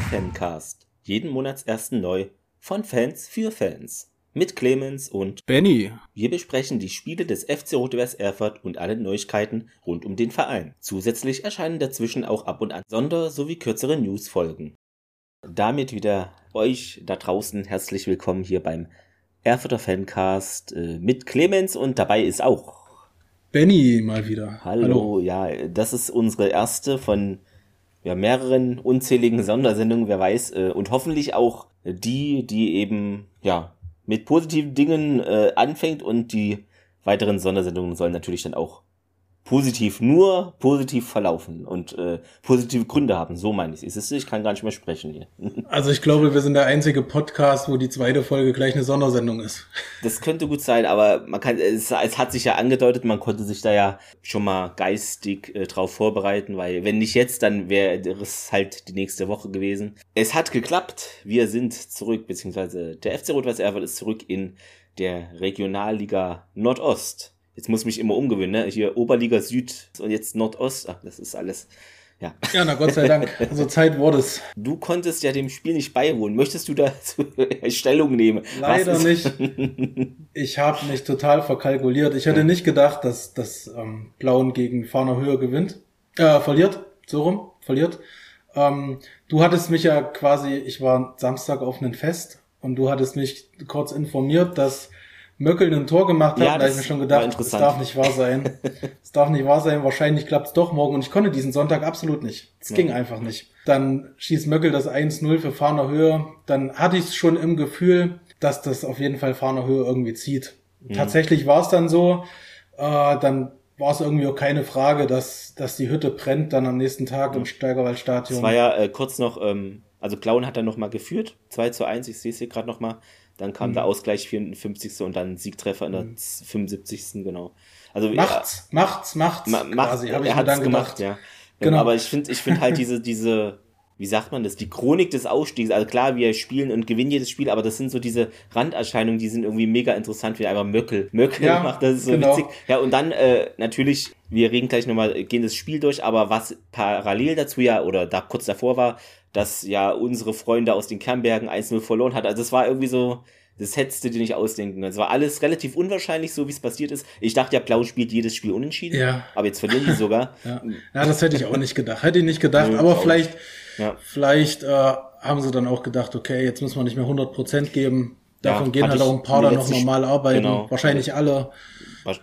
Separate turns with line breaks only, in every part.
Fancast. Jeden Monatsersten neu von Fans für Fans. Mit Clemens und
Benny.
Wir besprechen die Spiele des FC Rot-Weiß Erfurt und alle Neuigkeiten rund um den Verein. Zusätzlich erscheinen dazwischen auch ab und an Sonder- sowie kürzere Newsfolgen. Damit wieder euch da draußen herzlich willkommen hier beim Erfurter Fancast äh, mit Clemens und dabei ist auch
Benny mal wieder.
Hallo, Hallo, ja, das ist unsere erste von ja, mehreren unzähligen Sondersendungen, wer weiß, äh, und hoffentlich auch die, die eben ja mit positiven Dingen äh, anfängt und die weiteren Sondersendungen sollen natürlich dann auch positiv, nur positiv verlaufen und äh, positive Gründe haben. So meine ich es. Ich kann gar nicht mehr sprechen hier.
Also ich glaube, wir sind der einzige Podcast, wo die zweite Folge gleich eine Sondersendung ist.
Das könnte gut sein, aber man kann, es, es hat sich ja angedeutet, man konnte sich da ja schon mal geistig äh, drauf vorbereiten, weil wenn nicht jetzt, dann wäre es halt die nächste Woche gewesen. Es hat geklappt. Wir sind zurück, beziehungsweise der FC Rot-Weiß Erfurt ist zurück in der Regionalliga Nordost. Jetzt muss ich mich immer umgewöhnen, ne? Hier Oberliga Süd und jetzt Nordost. Ach, das ist alles. Ja.
ja, na Gott sei Dank. Also Zeit wurde es.
Du konntest ja dem Spiel nicht beiwohnen. Möchtest du da Stellung nehmen?
Leider nicht. Ich habe mich total verkalkuliert. Ich hätte ja. nicht gedacht, dass das ähm, Blauen gegen Fahner Höhe gewinnt. Äh, verliert. So rum. Verliert. Ähm, du hattest mich ja quasi, ich war Samstag auf einem Fest und du hattest mich kurz informiert, dass Möckel ein Tor gemacht hat, ja, da habe ich mir schon gedacht, das darf nicht wahr sein. Es darf nicht wahr sein, wahrscheinlich klappt es doch morgen und ich konnte diesen Sonntag absolut nicht. Es ja. ging einfach nicht. Dann schießt Möckel das 1-0 für Fahner Höhe. Dann hatte ich es schon im Gefühl, dass das auf jeden Fall Fahner Höhe irgendwie zieht. Mhm. Tatsächlich war es dann so. Äh, dann war es irgendwie auch keine Frage, dass, dass die Hütte brennt dann am nächsten Tag im Steigerwaldstadion.
Es war ja äh, kurz noch, ähm, also Klauen hat dann nochmal geführt, 2 zu 1, ich sehe es hier gerade nochmal. Dann kam mhm. der Ausgleich 54. und dann Siegtreffer in der mhm. 75. genau.
Also macht's, ja, macht's, macht's.
Ma macht, quasi, er hat es gemacht, ja. Genau. Aber ich finde, ich finde halt diese, diese, wie sagt man das, die Chronik des Ausstiegs. Also klar, wir spielen und gewinnen jedes Spiel, aber das sind so diese Randerscheinungen, die sind irgendwie mega interessant, wie einfach Möckel. Möckel ja, macht das ist so genau. witzig. Ja, und dann äh, natürlich, wir reden gleich nochmal, gehen das Spiel durch, aber was parallel dazu ja, oder da kurz davor war, dass ja unsere Freunde aus den Kernbergen 1-0 verloren hat. Also es war irgendwie so, das hättest du dir nicht ausdenken. Es war alles relativ unwahrscheinlich, so wie es passiert ist. Ich dachte ja, Blau spielt jedes Spiel unentschieden. Ja. Aber jetzt verlieren die sogar.
ja. ja, das hätte ich auch nicht gedacht. Hätte ich nicht gedacht. Aber vielleicht, ja. vielleicht äh, haben sie dann auch gedacht, okay, jetzt müssen wir nicht mehr 100% geben. Davon gehen halt auch ein paar dann noch normal arbeiten. Genau. Wahrscheinlich alle.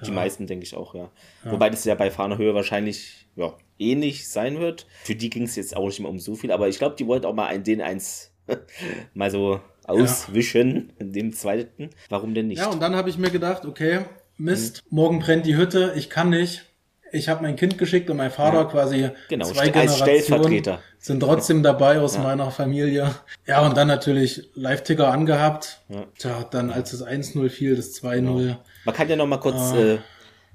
Die meisten, denke ich auch, ja. Wobei das ja bei Fahnerhöhe wahrscheinlich ja, ähnlich sein wird. Für die ging es jetzt auch nicht mehr um so viel, aber ich glaube, die wollten auch mal ein, den eins mal so auswischen, ja. dem zweiten. Warum denn nicht?
Ja, und dann habe ich mir gedacht, okay, Mist, mhm. morgen brennt die Hütte, ich kann nicht. Ich habe mein Kind geschickt und mein Vater ja. quasi
genau, zwei Generationen
sind trotzdem dabei aus ja. meiner Familie. Ja, und dann natürlich Live-Ticker angehabt. Ja. Tja, dann als das 1-0 fiel, das 2-0.
Man kann ja noch mal kurz äh, äh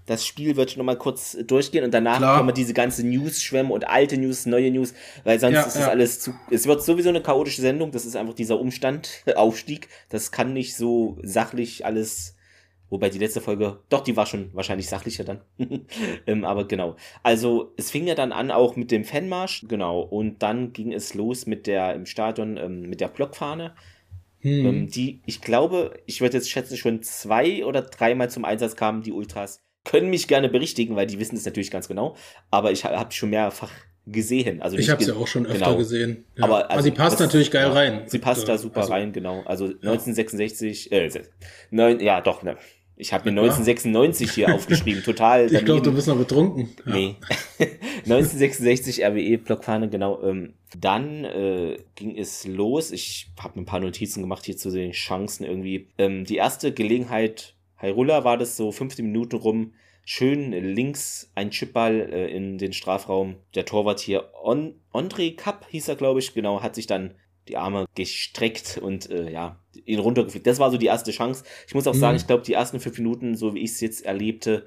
das Spiel wird noch mal kurz durchgehen und danach Klar. kommen diese ganze News schwemmen und alte News, neue News, weil sonst ja, ist das ja. alles zu, es wird sowieso eine chaotische Sendung, das ist einfach dieser Umstand, Aufstieg, das kann nicht so sachlich alles, wobei die letzte Folge, doch, die war schon wahrscheinlich sachlicher dann, ähm, aber genau, also es fing ja dann an auch mit dem Fanmarsch, genau, und dann ging es los mit der, im Stadion, ähm, mit der Blockfahne, hm. ähm, die, ich glaube, ich würde jetzt schätzen, schon zwei oder dreimal zum Einsatz kamen, die Ultras können mich gerne berichtigen, weil die wissen es natürlich ganz genau. Aber ich habe schon mehrfach gesehen. Also
ich habe sie auch schon öfter genau. gesehen. Ja. Aber, also, aber, sie passt natürlich geil ja, rein.
Sie passt da super also, rein, genau. Also 1966, äh, neun, ja doch, ne. Ich habe mir 1996 hier aufgeschrieben, total.
Ich glaube, du bist noch betrunken.
Ja. Nee. 1966 RWE Blockfahne, genau. Ähm, dann äh, ging es los. Ich habe mir ein paar Notizen gemacht hier zu den Chancen irgendwie. Ähm, die erste Gelegenheit Hyrule war das so 15 Minuten rum. Schön links ein Chipball äh, in den Strafraum. Der Torwart hier, On Andre Kapp hieß er, glaube ich, genau, hat sich dann die Arme gestreckt und äh, ja, ihn runtergeflickt. Das war so die erste Chance. Ich muss auch mhm. sagen, ich glaube, die ersten fünf Minuten, so wie ich es jetzt erlebte,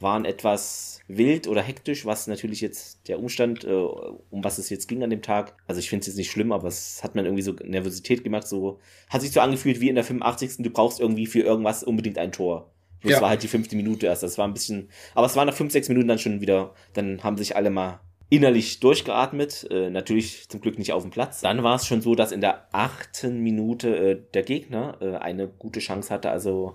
waren etwas wild oder hektisch, was natürlich jetzt der Umstand, äh, um was es jetzt ging an dem Tag. Also ich finde es jetzt nicht schlimm, aber es hat man irgendwie so Nervosität gemacht, so hat sich so angefühlt wie in der 85. Du brauchst irgendwie für irgendwas unbedingt ein Tor. Das ja. war halt die fünfte Minute erst. Das war ein bisschen, aber es waren nach fünf, sechs Minuten dann schon wieder, dann haben sich alle mal innerlich durchgeatmet. Äh, natürlich zum Glück nicht auf dem Platz. Dann war es schon so, dass in der achten Minute äh, der Gegner äh, eine gute Chance hatte. Also,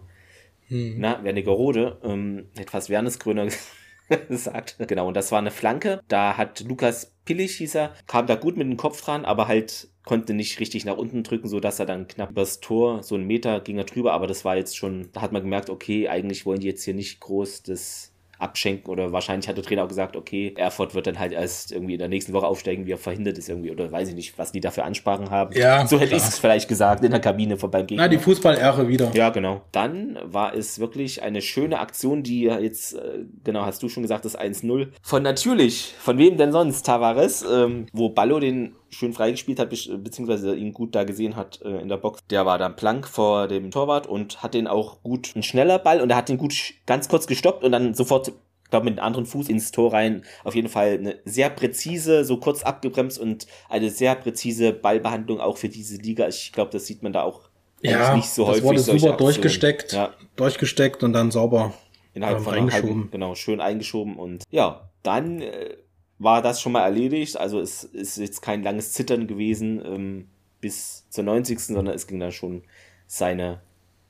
hm. na, Wernigerode, ähm, etwas Wernesgröner gesagt. Genau, und das war eine Flanke. Da hat Lukas Pillig, hieß er, kam da gut mit dem Kopf dran, aber halt konnte nicht richtig nach unten drücken, so dass er dann knapp übers Tor, so einen Meter ging er drüber, aber das war jetzt schon, da hat man gemerkt, okay, eigentlich wollen die jetzt hier nicht groß das abschenken oder wahrscheinlich hat der Trainer auch gesagt, okay, Erfurt wird dann halt erst irgendwie in der nächsten Woche aufsteigen, wie er verhindert ist irgendwie oder weiß ich nicht, was die dafür Ansprachen haben. Ja, so hätte ich es vielleicht gesagt in der Kabine vor beim
Gegner. Na, die Fußball-Ehre wieder.
Ja, genau. Dann war es wirklich eine schöne Aktion, die jetzt, äh, genau, hast du schon gesagt, das 1-0 von natürlich, von wem denn sonst, Tavares, ähm, wo Ballo den schön freigespielt hat, beziehungsweise ihn gut da gesehen hat äh, in der Box. Der war dann plank vor dem Torwart und hat den auch gut, ein schneller Ball und er hat den gut ganz kurz gestoppt und dann sofort ich glaube, mit dem anderen Fuß ins Tor rein. Auf jeden Fall eine sehr präzise, so kurz abgebremst und eine sehr präzise Ballbehandlung auch für diese Liga. Ich glaube, das sieht man da auch
ja, nicht so häufig. Das wurde super durchgesteckt, ja. durchgesteckt und dann sauber
innerhalb ähm, von reingeschoben. Halben, genau, schön eingeschoben und ja, dann äh, war das schon mal erledigt. Also es ist jetzt kein langes Zittern gewesen ähm, bis zur 90. sondern es ging dann schon seine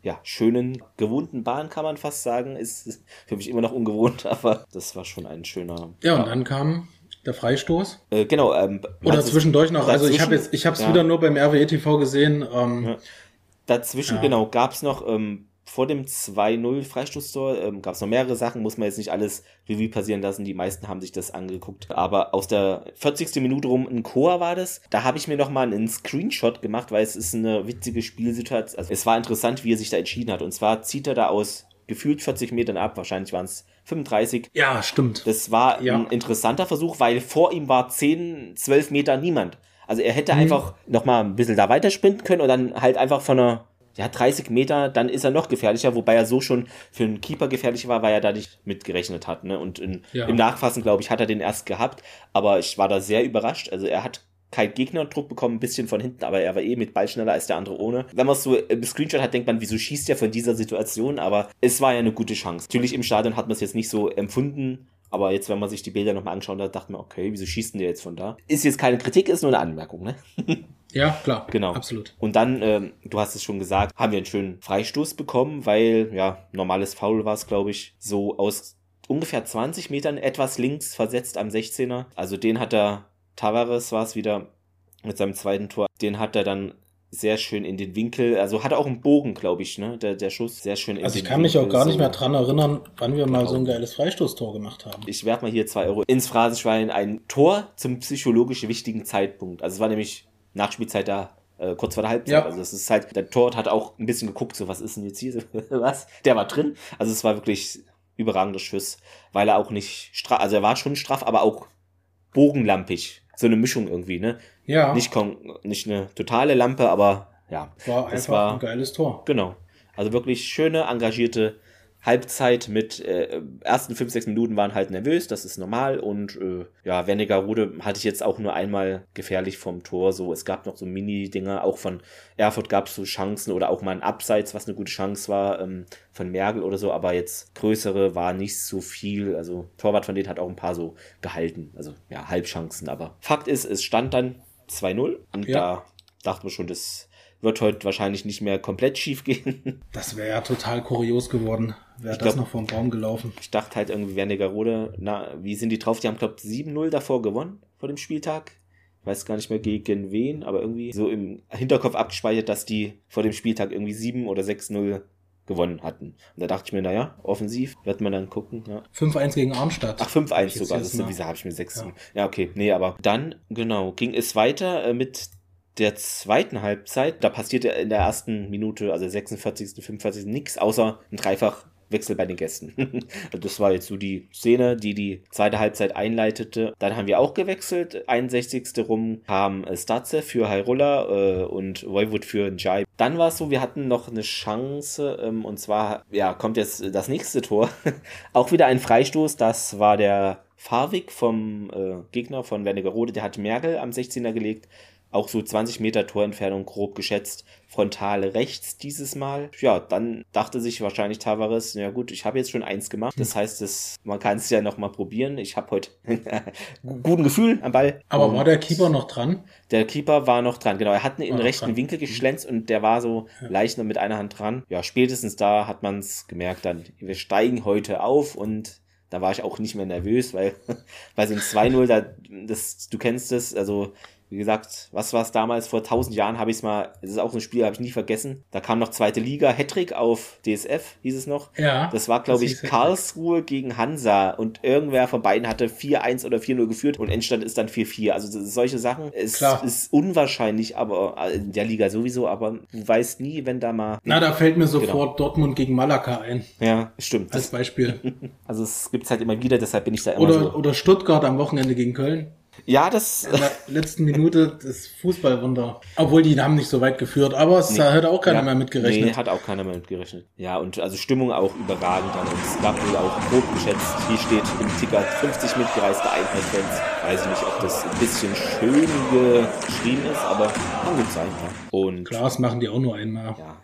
ja, schönen, gewohnten Bahn, kann man fast sagen. Ist für mich immer noch ungewohnt, aber das war schon ein schöner.
Ja, und dann kam der Freistoß.
Äh, genau. Ähm,
Oder zwischendurch noch. Also ich habe jetzt, ich habe es ja. wieder nur beim RWE TV gesehen. Ähm, ja.
Dazwischen, ja. genau, gab es noch ähm, vor dem 2-0 Freistoßtor ähm, gab es noch mehrere Sachen, muss man jetzt nicht alles Revue passieren lassen. Die meisten haben sich das angeguckt. Aber aus der 40. Minute rum ein Chor war das. Da habe ich mir noch mal einen Screenshot gemacht, weil es ist eine witzige Spielsituation. Also es war interessant, wie er sich da entschieden hat. Und zwar zieht er da aus gefühlt 40 Metern ab. Wahrscheinlich waren es 35.
Ja, stimmt.
Das war ja. ein interessanter Versuch, weil vor ihm war 10, 12 Meter niemand. Also er hätte mhm. einfach noch mal ein bisschen da weiter sprinten können und dann halt einfach von einer ja, 30 Meter, dann ist er noch gefährlicher, wobei er so schon für einen Keeper gefährlich war, weil er da nicht mitgerechnet hat. Ne? Und in, ja. im Nachfassen, glaube ich, hat er den erst gehabt, aber ich war da sehr überrascht. Also er hat keinen Gegnerdruck bekommen, ein bisschen von hinten, aber er war eh mit Ball schneller als der andere ohne. Wenn man es so im Screenshot hat, denkt man, wieso schießt er von dieser Situation? Aber es war ja eine gute Chance. Natürlich im Stadion hat man es jetzt nicht so empfunden, aber jetzt, wenn man sich die Bilder nochmal anschaut hat, dachte man, okay, wieso schießt denn der jetzt von da? Ist jetzt keine Kritik, ist nur eine Anmerkung, ne?
Ja, klar.
Genau. Absolut. Und dann, ähm, du hast es schon gesagt, haben wir einen schönen Freistoß bekommen, weil, ja, normales Foul war es, glaube ich, so aus ungefähr 20 Metern etwas links versetzt am 16er. Also den hat er, Tavares war es wieder mit seinem zweiten Tor, den hat er dann sehr schön in den Winkel, also hat auch einen Bogen, glaube ich, ne, der, der Schuss, sehr schön
in Also ich kann mich auch gar so nicht mehr dran erinnern, wann wir genau. mal so ein geiles Freistoßtor gemacht haben.
Ich werfe mal hier zwei Euro ins Phrasenschwein, ein Tor zum psychologisch wichtigen Zeitpunkt. Also es war nämlich Nachspielzeit da äh, kurz vor der Halbzeit. Ja. Also das ist halt, der Torwart hat auch ein bisschen geguckt, so was ist denn jetzt hier, was? Der war drin. Also es war wirklich überragender Schuss, weil er auch nicht straff, also er war schon straff, aber auch bogenlampig. So eine Mischung irgendwie, ne? Ja. Nicht, nicht eine totale Lampe, aber ja.
War einfach war, ein geiles Tor.
Genau. Also wirklich schöne, engagierte Halbzeit mit äh, ersten fünf, sechs Minuten waren halt nervös, das ist normal. Und äh, ja, Wernigerode hatte ich jetzt auch nur einmal gefährlich vom Tor. So, es gab noch so Mini-Dinger, auch von Erfurt gab es so Chancen oder auch mal ein Abseits, was eine gute Chance war, ähm, von Merkel oder so, aber jetzt größere war nicht so viel. Also Torwart von denen hat auch ein paar so gehalten. Also ja, Halbchancen, aber Fakt ist, es stand dann 2-0 und ja. da dachte man schon, das wird heute wahrscheinlich nicht mehr komplett schief gehen.
Das wäre ja total kurios geworden. Wäre das glaub, noch vom Baum gelaufen.
Ich dachte halt irgendwie, Wernigerode, na, wie sind die drauf? Die haben, glaube ich, 7-0 davor gewonnen vor dem Spieltag. Ich weiß gar nicht mehr gegen wen, aber irgendwie so im Hinterkopf abgespeichert, dass die vor dem Spieltag irgendwie 7 oder 6-0 gewonnen hatten. Und da dachte ich mir, naja, offensiv wird man dann gucken. Ja.
5-1 gegen Arnstadt.
Ach, 5-1 sogar. Das ist, wieso habe ich mir 6? Ja. ja, okay. Nee, aber dann, genau, ging es weiter äh, mit der zweiten Halbzeit, da passierte in der ersten Minute, also 46., 45. nichts, außer ein Dreifachwechsel bei den Gästen. das war jetzt so die Szene, die die zweite Halbzeit einleitete. Dann haben wir auch gewechselt. 61. rum kam Statze für Hyrule äh, und Voivod für Njai. Dann war es so, wir hatten noch eine Chance ähm, und zwar, ja, kommt jetzt das nächste Tor. auch wieder ein Freistoß, das war der Farvik vom äh, Gegner von Wernigerode, der hat Merkel am 16er gelegt auch so 20 Meter Torentfernung grob geschätzt, frontale rechts dieses Mal. Ja, dann dachte sich wahrscheinlich Tavares, ja gut, ich habe jetzt schon eins gemacht, das heißt, das, man kann es ja noch mal probieren. Ich habe heute guten Gefühl am Ball.
Aber und war der Keeper noch dran?
Der Keeper war noch dran, genau. Er hat in den rechten dran. Winkel geschlänzt und der war so ja. leicht noch mit einer Hand dran. Ja, spätestens da hat man es gemerkt dann. Wir steigen heute auf und da war ich auch nicht mehr nervös, weil bei so ein 2-0, da, das, du kennst es, also wie gesagt, was war es damals? Vor tausend Jahren habe ich es mal, das ist auch so ein Spiel, habe ich nie vergessen. Da kam noch zweite Liga, Hattrick auf DSF, hieß es noch. Ja. Das war, glaube ich, Karlsruhe gegen Hansa und irgendwer von beiden hatte 4-1 oder 4-0 geführt und Endstand ist dann 4-4. Also solche Sachen, es Klar. ist unwahrscheinlich, aber äh, in der Liga sowieso, aber du weißt nie, wenn da mal.
Na, da fällt mir genau. sofort genau. Dortmund gegen Malaga ein.
Ja, stimmt.
Als Beispiel.
also es gibt es halt immer wieder, deshalb bin ich da immer
oder,
so.
Oder Stuttgart am Wochenende gegen Köln.
Ja, das.
In der letzten Minute das Fußballwunder. Obwohl die haben nicht so weit geführt, aber es nee, hat auch keiner ja, mehr mitgerechnet. Nee,
hat auch keiner mehr mitgerechnet. Ja, und also Stimmung auch überragend. Dann. Und es gab wohl auch grob geschätzt, hier steht im Ticker 50 mitgereiste Einheitsfans. Weiß ich nicht, ob das ein bisschen schön geschrieben ist, aber kann gut sein. Ja. Und
Klar, das machen die auch nur einmal.
Ja.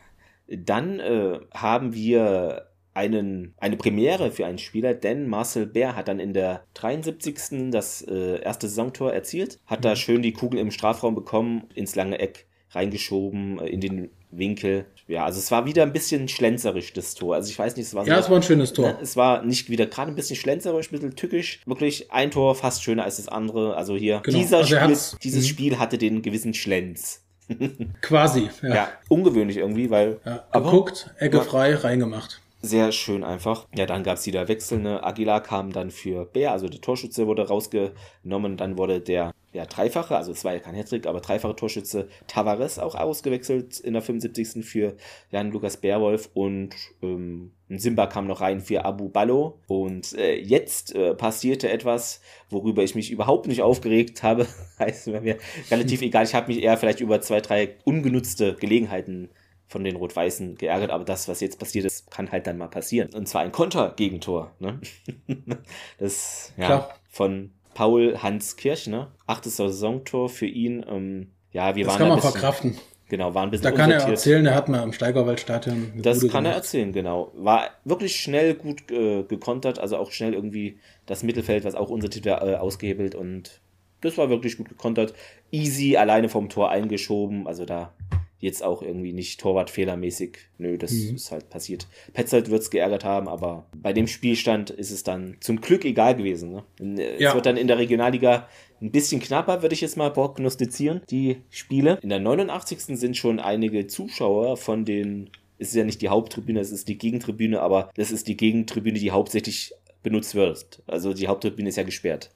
Dann äh, haben wir einen, eine Premiere für einen Spieler, denn Marcel Bär hat dann in der 73. das äh, erste Saisontor erzielt, hat mhm. da schön die Kugel im Strafraum bekommen, ins lange Eck reingeschoben, äh, in den Winkel. Ja, also es war wieder ein bisschen schlenzerisch, das Tor. Also ich weiß nicht, es war
so. Ja, es war ein schönes Tor. Ne,
es war nicht wieder gerade ein bisschen schlenzerisch, ein bisschen tückisch. Wirklich ein Tor fast schöner als das andere. Also hier, genau. dieser also Spiel, dieses mhm. Spiel hatte den gewissen Schlenz.
Quasi,
ja. ja. ungewöhnlich irgendwie, weil. Ja,
geguckt, Ecke frei, reingemacht.
Sehr schön einfach. Ja, dann gab es wieder Wechsel. Ne? Aguilar kam dann für Bär, also der Torschütze wurde rausgenommen. Dann wurde der ja, dreifache, also es war ja kein Hattrick, aber dreifache Torschütze Tavares auch ausgewechselt in der 75. für Jan Lukas Bärwolf und ähm, Simba kam noch rein für Abu Ballo. Und äh, jetzt äh, passierte etwas, worüber ich mich überhaupt nicht aufgeregt habe. heißt mir relativ egal. Ich habe mich eher vielleicht über zwei, drei ungenutzte Gelegenheiten von den Rot-Weißen geärgert, aber das, was jetzt passiert ist, kann halt dann mal passieren. Und zwar ein Konter-Gegentor. Ne? das ja, Klar. von Paul Hans Kirchner. Achtes Saisontor für ihn. Ähm, ja, wir
das
waren
kann man bisschen, verkraften.
Genau, war ein bisschen
Da kann er erzählen, er hat mal im Steigerwaldstadion.
Das kann gemacht. er erzählen, genau. War wirklich schnell gut äh, gekontert, also auch schnell irgendwie das Mittelfeld, was auch unser Titel äh, ausgehebelt und das war wirklich gut gekontert. Easy alleine vom Tor eingeschoben, also da jetzt auch irgendwie nicht Torwartfehlermäßig. Nö, das mhm. ist halt passiert. Petzold wird es geärgert haben, aber bei dem Spielstand ist es dann zum Glück egal gewesen. Ne? Äh, ja. Es wird dann in der Regionalliga ein bisschen knapper, würde ich jetzt mal prognostizieren, die Spiele. In der 89. sind schon einige Zuschauer von den, es ist ja nicht die Haupttribüne, es ist die Gegentribüne, aber das ist die Gegentribüne, die hauptsächlich benutzt wird. Also die Haupttribüne ist ja gesperrt.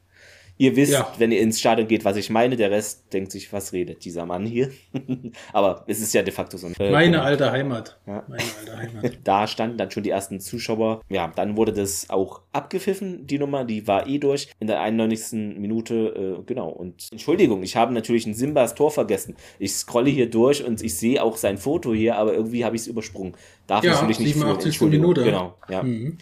Ihr wisst, ja. wenn ihr ins Stadion geht, was ich meine. Der Rest denkt sich, was redet dieser Mann hier? Aber es ist ja de facto so.
Äh, Meine genau. alte Heimat. Ja. Meine alte
Heimat. da standen dann schon die ersten Zuschauer. Ja, dann wurde das auch abgepfiffen, die Nummer. Die war eh durch. In der 91. Minute, äh, genau. Und Entschuldigung, ich habe natürlich ein Simbas Tor vergessen. Ich scrolle hier durch und ich sehe auch sein Foto hier, aber irgendwie habe ich es übersprungen. Darf ja, natürlich nicht
87. Minute.
Genau, ja. Mhm.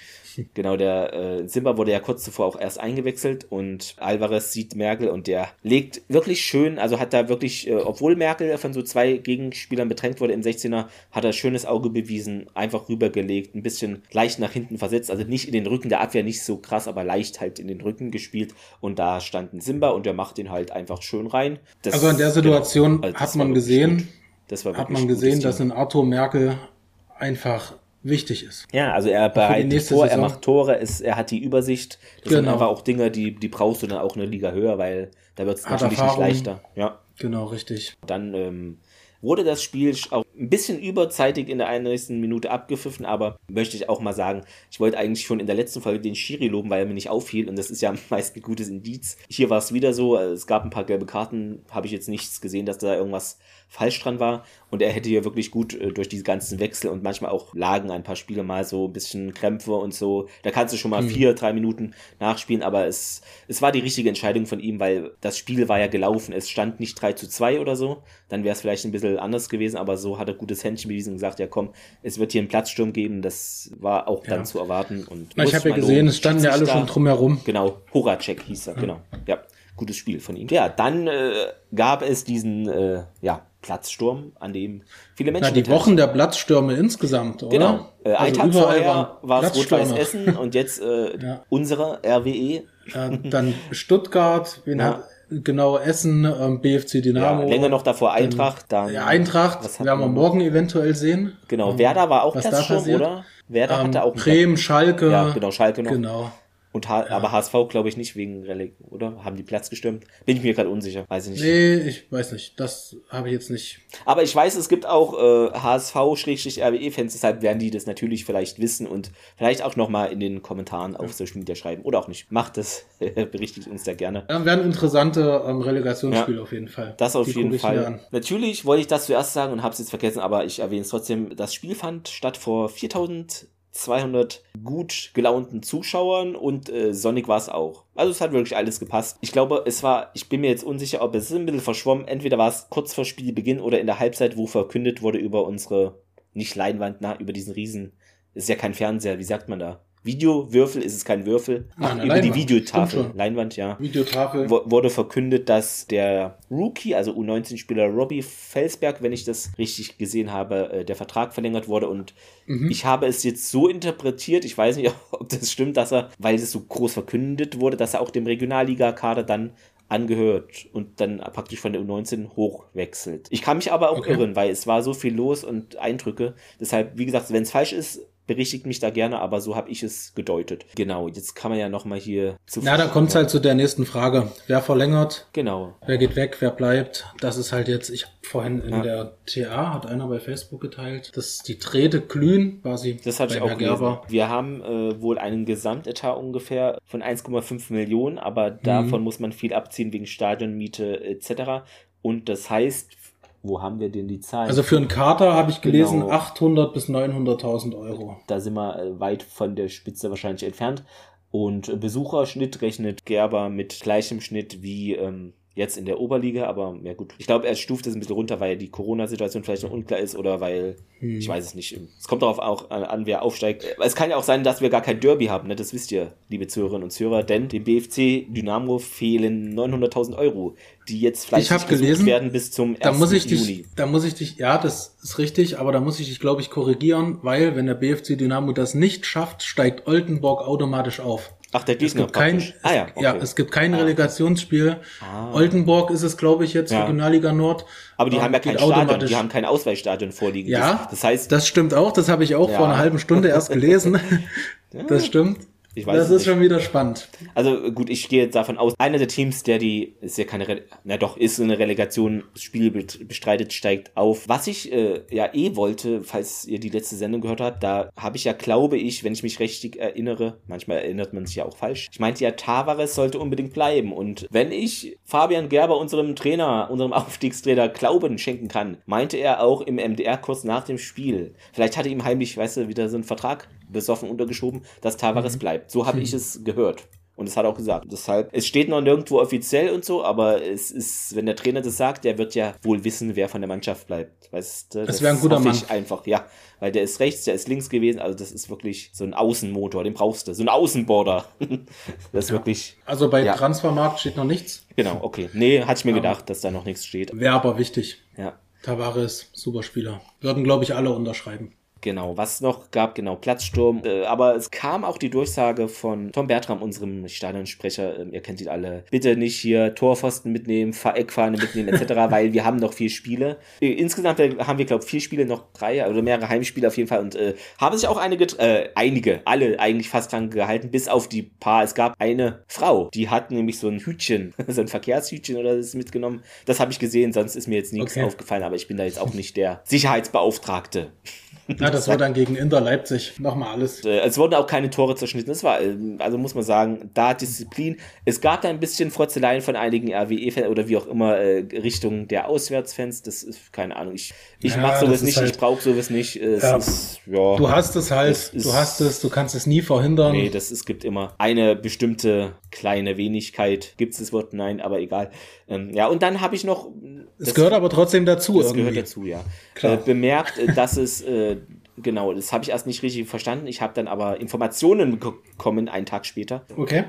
Genau, der äh, Simba wurde ja kurz zuvor auch erst eingewechselt und Alvarez sieht Merkel und der legt wirklich schön, also hat da wirklich, äh, obwohl Merkel von so zwei Gegenspielern bedrängt wurde im 16er, hat er schönes Auge bewiesen, einfach rübergelegt, ein bisschen leicht nach hinten versetzt, also nicht in den Rücken der Abwehr, nicht so krass, aber leicht halt in den Rücken gespielt und da stand ein Simba und der macht den halt einfach schön rein.
Das, also in der Situation genau, also hat man gesehen, hat man gesehen, dass ein Arthur Merkel einfach wichtig ist.
Ja, also er bereitet vor, Saison. er macht Tore, es, er hat die Übersicht. Das genau. sind einfach auch Dinge, die, die brauchst du dann auch eine Liga höher, weil da wird es natürlich Erfahrung. nicht leichter. Ja.
Genau, richtig.
Dann ähm, wurde das Spiel auch ein bisschen überzeitig in der 91. Minute abgepfiffen, aber möchte ich auch mal sagen, ich wollte eigentlich schon in der letzten Folge den Schiri loben, weil er mir nicht auffiel und das ist ja meist ein gutes Indiz. Hier war es wieder so, es gab ein paar gelbe Karten, habe ich jetzt nichts gesehen, dass da irgendwas falsch dran war. Und er hätte ja wirklich gut äh, durch diese ganzen Wechsel und manchmal auch lagen ein paar Spiele mal so ein bisschen Krämpfe und so. Da kannst du schon mal mhm. vier, drei Minuten nachspielen, aber es, es war die richtige Entscheidung von ihm, weil das Spiel war ja gelaufen. Es stand nicht 3 zu 2 oder so. Dann wäre es vielleicht ein bisschen anders gewesen, aber so hat er gutes Händchen bewiesen und gesagt, ja komm, es wird hier einen Platzsturm geben. Das war auch ja. dann zu erwarten. Und
ich habe ja gesehen, es standen ja alle schon drumherum.
Genau, Horacek hieß er, ja. genau. Ja gutes Spiel von ihm. Ja, dann äh, gab es diesen äh, ja, Platzsturm, an dem viele Menschen.
Ja, die Wochen der Platzstürme insgesamt, oder?
Genau. Äh, ein also Tag vorher war es Rot-Weiß Essen und jetzt äh, ja. unsere RWE.
Äh, dann Stuttgart, wen ja. hat genau Essen, ähm, BFC Dynamo. Ja,
länger noch davor Eintracht. Dann,
ja, Eintracht werden wir morgen eventuell sehen.
Genau, ähm, Werder war auch Platzsturm, oder?
Werder ähm, hatte auch. Bremen, Schalke.
Ja, genau, Schalke noch.
Genau.
Und H ja. aber HSV glaube ich nicht wegen Releg, oder? Haben die Platz gestürmt? Bin ich mir gerade unsicher, weiß ich nicht.
Nee, ich weiß nicht. Das habe ich jetzt nicht.
Aber ich weiß, es gibt auch äh, HSV-RWE-Fans, deshalb werden die das natürlich vielleicht wissen und vielleicht auch nochmal in den Kommentaren ja. auf Social Media schreiben. Oder auch nicht. Macht es, berichtigt uns da gerne.
Dann werden interessante ähm, Relegationsspiele ja, auf jeden Fall.
Das auf die jeden Fall. Natürlich wollte ich das zuerst sagen und habe es jetzt vergessen, aber ich erwähne es trotzdem. Das Spiel fand statt vor 4000 200 gut gelaunten Zuschauern und äh, Sonic war es auch. Also es hat wirklich alles gepasst. Ich glaube, es war, ich bin mir jetzt unsicher, ob es ein bisschen verschwommen. Entweder war es kurz vor Spielbeginn oder in der Halbzeit, wo verkündet wurde über unsere, nicht Leinwand, na, über diesen Riesen. Ist ja kein Fernseher, wie sagt man da? Videowürfel ist es kein Würfel. Ach, über Leinwand. die Videotafel. Leinwand, ja.
Videotafel.
wurde verkündet, dass der Rookie, also U19-Spieler Robbie Felsberg, wenn ich das richtig gesehen habe, äh, der Vertrag verlängert wurde. Und mhm. ich habe es jetzt so interpretiert, ich weiß nicht, ob das stimmt, dass er, weil es so groß verkündet wurde, dass er auch dem Regionalliga-Kader dann angehört und dann praktisch von der U19 hochwechselt. Ich kann mich aber auch okay. irren, weil es war so viel los und Eindrücke. Deshalb, wie gesagt, wenn es falsch ist, berichtigt mich da gerne, aber so habe ich es gedeutet. Genau, jetzt kann man ja nochmal hier
zu. Na, da kommt es halt zu der nächsten Frage. Wer verlängert?
Genau.
Wer geht weg? Wer bleibt? Das ist halt jetzt, ich habe vorhin in ja. der TA, hat einer bei Facebook geteilt, dass die Träte glühen quasi.
Das hatte ich auch gelesen. Wir haben äh, wohl einen Gesamtetat ungefähr von 1,5 Millionen, aber davon mhm. muss man viel abziehen wegen Stadionmiete etc. Und das heißt, wo haben wir denn die Zahlen?
Also für einen Kater habe ich gelesen genau. 800 bis 900.000 Euro.
Da sind wir äh, weit von der Spitze wahrscheinlich entfernt. Und Besucherschnitt rechnet Gerber mit gleichem Schnitt wie ähm, jetzt in der Oberliga, aber ja gut. Ich glaube, er stuft es ein bisschen runter, weil die Corona-Situation vielleicht noch unklar ist oder weil, hm. ich weiß es nicht. Es kommt darauf auch an, wer aufsteigt. Es kann ja auch sein, dass wir gar kein Derby haben, ne? das wisst ihr, liebe Zuhörerinnen und Zuhörer, denn dem BFC Dynamo fehlen 900.000 Euro, die jetzt
vielleicht ich gelesen,
werden bis zum 1.
Da muss ich
Juni.
Dich, da muss ich dich, ja, das ist richtig, aber da muss ich dich, glaube ich, korrigieren, weil wenn der BFC Dynamo das nicht schafft, steigt Oldenburg automatisch auf.
Ach, der Gegner
es gibt kein, ah, ja, okay. ja, es gibt kein ah, Relegationsspiel. Ah. Oldenburg ist es, glaube ich, jetzt ja. Regionalliga Nord.
Aber die ähm, haben ja kein Stadion, die haben kein Ausweichstadion vorliegen.
Ja, das, das heißt, das stimmt auch. Das habe ich auch ja. vor einer halben Stunde erst gelesen. das stimmt. Ich weiß das ist nicht. schon wieder spannend.
Also gut, ich gehe jetzt davon aus, einer der Teams, der die, ist ja keine, Re na doch, ist eine Relegation, Spiel bestreitet, steigt auf. Was ich äh, ja eh wollte, falls ihr die letzte Sendung gehört habt, da habe ich ja, glaube ich, wenn ich mich richtig erinnere, manchmal erinnert man sich ja auch falsch, ich meinte ja, Tavares sollte unbedingt bleiben. Und wenn ich Fabian Gerber, unserem Trainer, unserem Aufstiegstrainer, Glauben schenken kann, meinte er auch im MDR kurz nach dem Spiel, vielleicht hatte ihm heimlich, weißt du, wieder so einen Vertrag besoffen untergeschoben, dass Tavares mhm. bleibt. So habe ich es gehört. Und es hat auch gesagt. Deshalb, es steht noch nirgendwo offiziell und so, aber es ist, wenn der Trainer das sagt, der wird ja wohl wissen, wer von der Mannschaft bleibt. Weißt du,
das wäre ein guter Mann.
einfach, ja. Weil der ist rechts, der ist links gewesen, also das ist wirklich so ein Außenmotor, den brauchst du. So ein Außenborder. das ist ja. wirklich.
Also bei ja. Transfermarkt steht noch nichts.
Genau, okay. Nee, hatte ich mir ja. gedacht, dass da noch nichts steht.
Wäre aber wichtig.
Ja.
Tavares, Superspieler. Würden, glaube ich, alle unterschreiben.
Genau, was noch gab, genau, Platzsturm. Äh, aber es kam auch die Durchsage von Tom Bertram, unserem Stadionsprecher. Äh, ihr kennt ihn alle. Bitte nicht hier Torpfosten mitnehmen, Eckfahne mitnehmen, etc., weil wir haben noch vier Spiele. Äh, insgesamt äh, haben wir, glaube ich, vier Spiele, noch drei oder mehrere Heimspiele auf jeden Fall und äh, haben sich auch einige, äh, einige, alle eigentlich fast dran gehalten, bis auf die paar. Es gab eine Frau, die hat nämlich so ein Hütchen, so ein Verkehrshütchen oder das mitgenommen. Das habe ich gesehen, sonst ist mir jetzt nichts okay. aufgefallen, aber ich bin da jetzt auch nicht der Sicherheitsbeauftragte.
Ja, das war dann gegen Inter Leipzig. Nochmal alles.
Äh, es wurden auch keine Tore zerschnitten. Das war, äh, also muss man sagen, da Disziplin. Es gab da ein bisschen Frotzeleien von einigen RWE-Fans oder wie auch immer äh, Richtung der Auswärtsfans. Das ist keine Ahnung. Ich, ich ja, mache sowas nicht, halt, ich brauche sowas nicht. Ja, ist,
ja, du hast es halt, es du hast es, du kannst es nie verhindern.
Nee, das, es gibt immer eine bestimmte kleine Wenigkeit. Gibt es das Wort? Nein, aber egal. Ähm, ja, und dann habe ich noch.
Es gehört aber trotzdem dazu.
Es gehört dazu, ja. Äh, bemerkt, äh, dass es äh, genau, das habe ich erst nicht richtig verstanden. Ich habe dann aber Informationen bekommen einen Tag später.
Okay.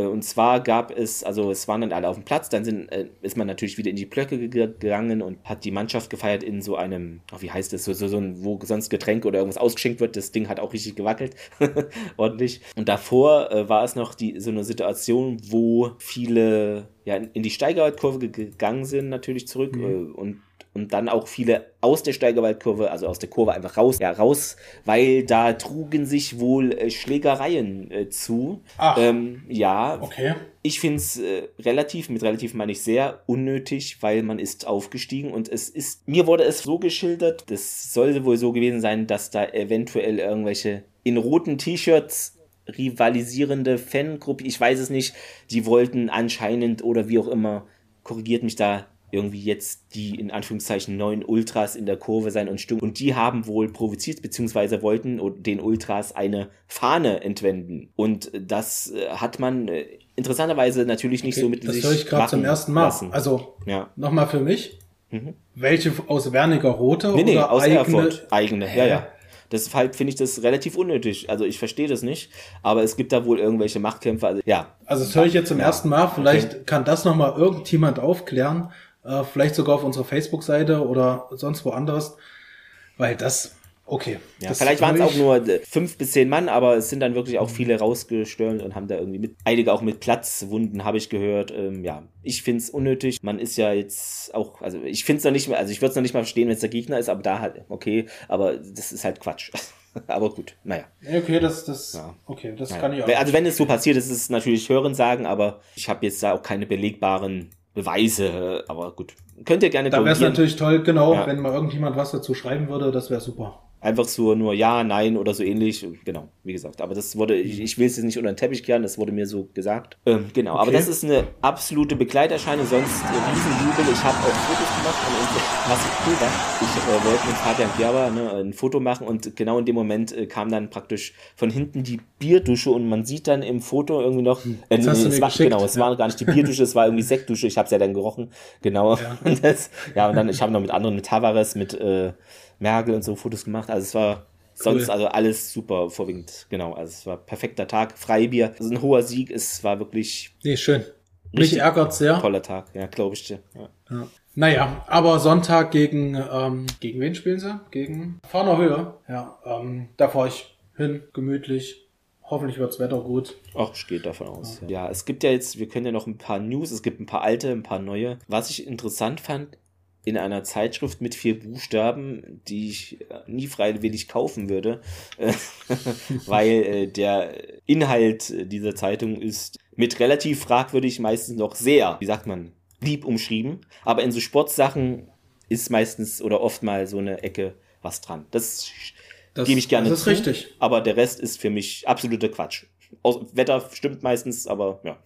Äh, und zwar gab es, also es waren dann alle auf dem Platz, dann sind, äh, ist man natürlich wieder in die Blöcke gegangen und hat die Mannschaft gefeiert in so einem, oh, wie heißt das, so, so, so ein, wo sonst Getränke oder irgendwas ausgeschenkt wird. Das Ding hat auch richtig gewackelt, ordentlich. Und davor äh, war es noch die, so eine Situation, wo viele ja, in die Steigerwaldkurve gegangen sind, natürlich zurück mhm. Äh, und und dann auch viele aus der Steigerwaldkurve, also aus der Kurve einfach raus, ja, raus, weil da trugen sich wohl äh, Schlägereien äh, zu. Ach. Ähm, ja.
Okay.
Ich finde es äh, relativ, mit relativ meine ich sehr unnötig, weil man ist aufgestiegen und es ist, mir wurde es so geschildert, das sollte wohl so gewesen sein, dass da eventuell irgendwelche in roten T-Shirts rivalisierende Fangruppe, ich weiß es nicht, die wollten anscheinend oder wie auch immer, korrigiert mich da, irgendwie jetzt die in Anführungszeichen neuen Ultras in der Kurve sein und stimmen. Und die haben wohl provoziert, beziehungsweise wollten den Ultras eine Fahne entwenden. Und das äh, hat man äh, interessanterweise natürlich nicht okay, so mit
Das höre ich gerade zum ersten Mal. Lassen. Also ja. nochmal für mich. Mhm. Welche aus Werniger Rote
nee, nee, oder aus eigene? Erfurt. Eigene, ja, ja. Deshalb finde ich das relativ unnötig. Also ich verstehe das nicht, aber es gibt da wohl irgendwelche Machtkämpfe. Also, ja.
Also das höre ich jetzt zum ja. ersten Mal. Vielleicht okay. kann das nochmal irgendjemand aufklären, äh, vielleicht sogar auf unserer Facebook-Seite oder sonst woanders, weil das, okay.
Ja, vielleicht waren es auch nur äh, fünf bis zehn Mann, aber es sind dann wirklich auch viele rausgestürmt und haben da irgendwie mit, einige auch mit Platzwunden, habe ich gehört. Ähm, ja, ich finde es unnötig. Man ist ja jetzt auch, also ich finde es noch nicht mehr, also ich würde es noch nicht mal verstehen, wenn es der Gegner ist, aber da halt, okay, aber das ist halt Quatsch. aber gut, naja.
Okay, das, das, ja. okay, das naja. kann ich
auch. Also wenn es so passiert, ist es natürlich Hören sagen, aber ich habe jetzt da auch keine belegbaren Beweise, aber gut. Könnt ihr gerne
Da wäre es natürlich toll, genau, ja. wenn mal irgendjemand was dazu schreiben würde, das wäre super.
Einfach so nur ja, nein oder so ähnlich. Genau, wie gesagt. Aber das wurde, ich, ich will es jetzt nicht unter den Teppich kehren, das wurde mir so gesagt. Ähm, genau, okay. aber das ist eine absolute Begleiterscheinung, sonst äh, Riesenjubel. Ich habe auch Fotos gemacht uns, was cool war. Ich äh, wollte mit Fabian Gerber ne, ein Foto machen und genau in dem Moment äh, kam dann praktisch von hinten die Bierdusche und man sieht dann im Foto irgendwie noch, äh, nee, es war, genau, es ja. war gar nicht die Bierdusche, es war irgendwie Sektdusche, ich habe es ja dann gerochen, genau. Ja, und, das, ja, und dann, ich habe noch mit anderen, mit Tavares, mit äh, Merkel und so Fotos gemacht. Also es war sonst cool. also alles super vorwiegend. Genau, also es war perfekter Tag. Freibier, also ein hoher Sieg. Es war wirklich.
Nee, schön. Mich ärgert sehr.
Toller Tag, ja, glaube ich dir. Ja.
ja. Naja, aber Sonntag gegen, ähm, gegen wen spielen sie? Gegen Fahner Höhe. Ja, ähm, da fahre ich hin, gemütlich. Hoffentlich wirds Wetter gut.
Ach, ich gehe davon aus. Ja. ja. es gibt ja jetzt, wir können ja noch ein paar News, es gibt ein paar alte, ein paar neue. Was ich interessant fand, in einer Zeitschrift mit vier Buchstaben, die ich nie freiwillig kaufen würde, weil äh, der Inhalt dieser Zeitung ist mit relativ fragwürdig meistens noch sehr, wie sagt man, lieb umschrieben. Aber in so Sportsachen ist meistens oder oft mal so eine Ecke was dran. Das, das gebe ich gerne
das ist zu. richtig.
Aber der Rest ist für mich absoluter Quatsch. Wetter stimmt meistens, aber ja.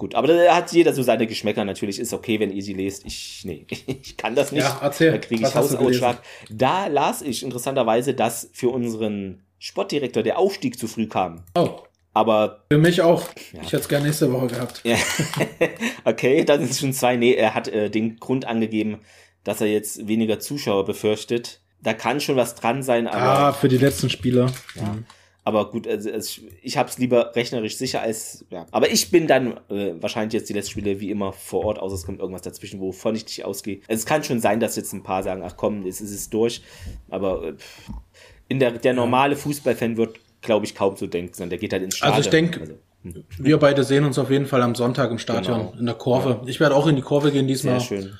Gut, aber da hat jeder so seine Geschmäcker. Natürlich ist okay, wenn ihr sie lest. Ich, nee, ich kann das nicht.
Ja, erzähl.
Da kriege ich Hausausschlag. Da las ich interessanterweise, dass für unseren Sportdirektor der Aufstieg zu früh kam.
Oh.
Aber.
Für mich auch. Ja. Ich hätte es gerne nächste Woche gehabt.
Ja. okay, das sind schon zwei. Nee, er hat äh, den Grund angegeben, dass er jetzt weniger Zuschauer befürchtet. Da kann schon was dran sein, aber.
Ah, für die letzten Spieler.
Ja. Mhm. Aber gut, also, also ich habe es lieber rechnerisch sicher als. Ja. Aber ich bin dann äh, wahrscheinlich jetzt die letzten Spiele wie immer vor Ort, außer es kommt irgendwas dazwischen, wovon ich nicht ausgehe. Also es kann schon sein, dass jetzt ein paar sagen, ach komm, jetzt ist es durch. Aber äh, in der, der normale Fußballfan wird, glaube ich, kaum so denken, sondern der geht halt ins
Stadion. Also ich denke, also, hm. wir beide sehen uns auf jeden Fall am Sonntag im Stadion, genau. in der Kurve. Ja. Ich werde auch in die Kurve gehen diesmal.
Sehr schön.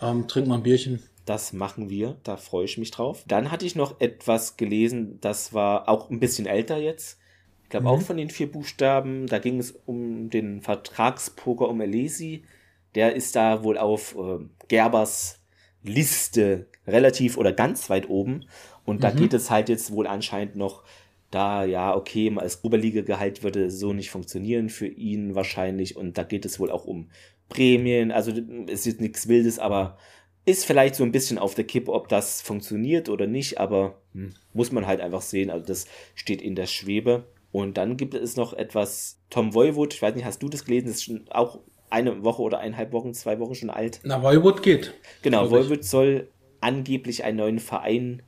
Ähm, trink mal ein Bierchen.
Das machen wir, da freue ich mich drauf. Dann hatte ich noch etwas gelesen, das war auch ein bisschen älter jetzt. Ich glaube mhm. auch von den vier Buchstaben. Da ging es um den Vertragspoker um Elesi. Der ist da wohl auf äh, Gerbers Liste relativ oder ganz weit oben. Und da mhm. geht es halt jetzt wohl anscheinend noch da, ja, okay, als Oberliga-Gehalt würde so nicht funktionieren für ihn wahrscheinlich. Und da geht es wohl auch um Prämien. Also es ist nichts Wildes, aber ist vielleicht so ein bisschen auf der Kippe, ob das funktioniert oder nicht, aber hm, muss man halt einfach sehen. Also das steht in der Schwebe. Und dann gibt es noch etwas, Tom Voivod, ich weiß nicht, hast du das gelesen? Das ist schon auch eine Woche oder eineinhalb Wochen, zwei Wochen schon alt.
Na, Voivod geht.
Genau, Voivod soll angeblich einen neuen Verein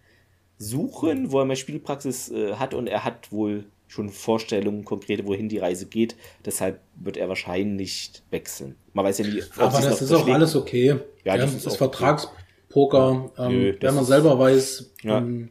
suchen, wo er mehr Spielpraxis äh, hat und er hat wohl schon Vorstellungen, konkrete, wohin die Reise geht. Deshalb wird er wahrscheinlich wechseln. Man weiß ja nie,
ob Aber das ist auch alles okay. Ja, das, ist, ist Vertragspoker. Ja. Ähm, Nö, wenn man selber weiß, ja. ähm,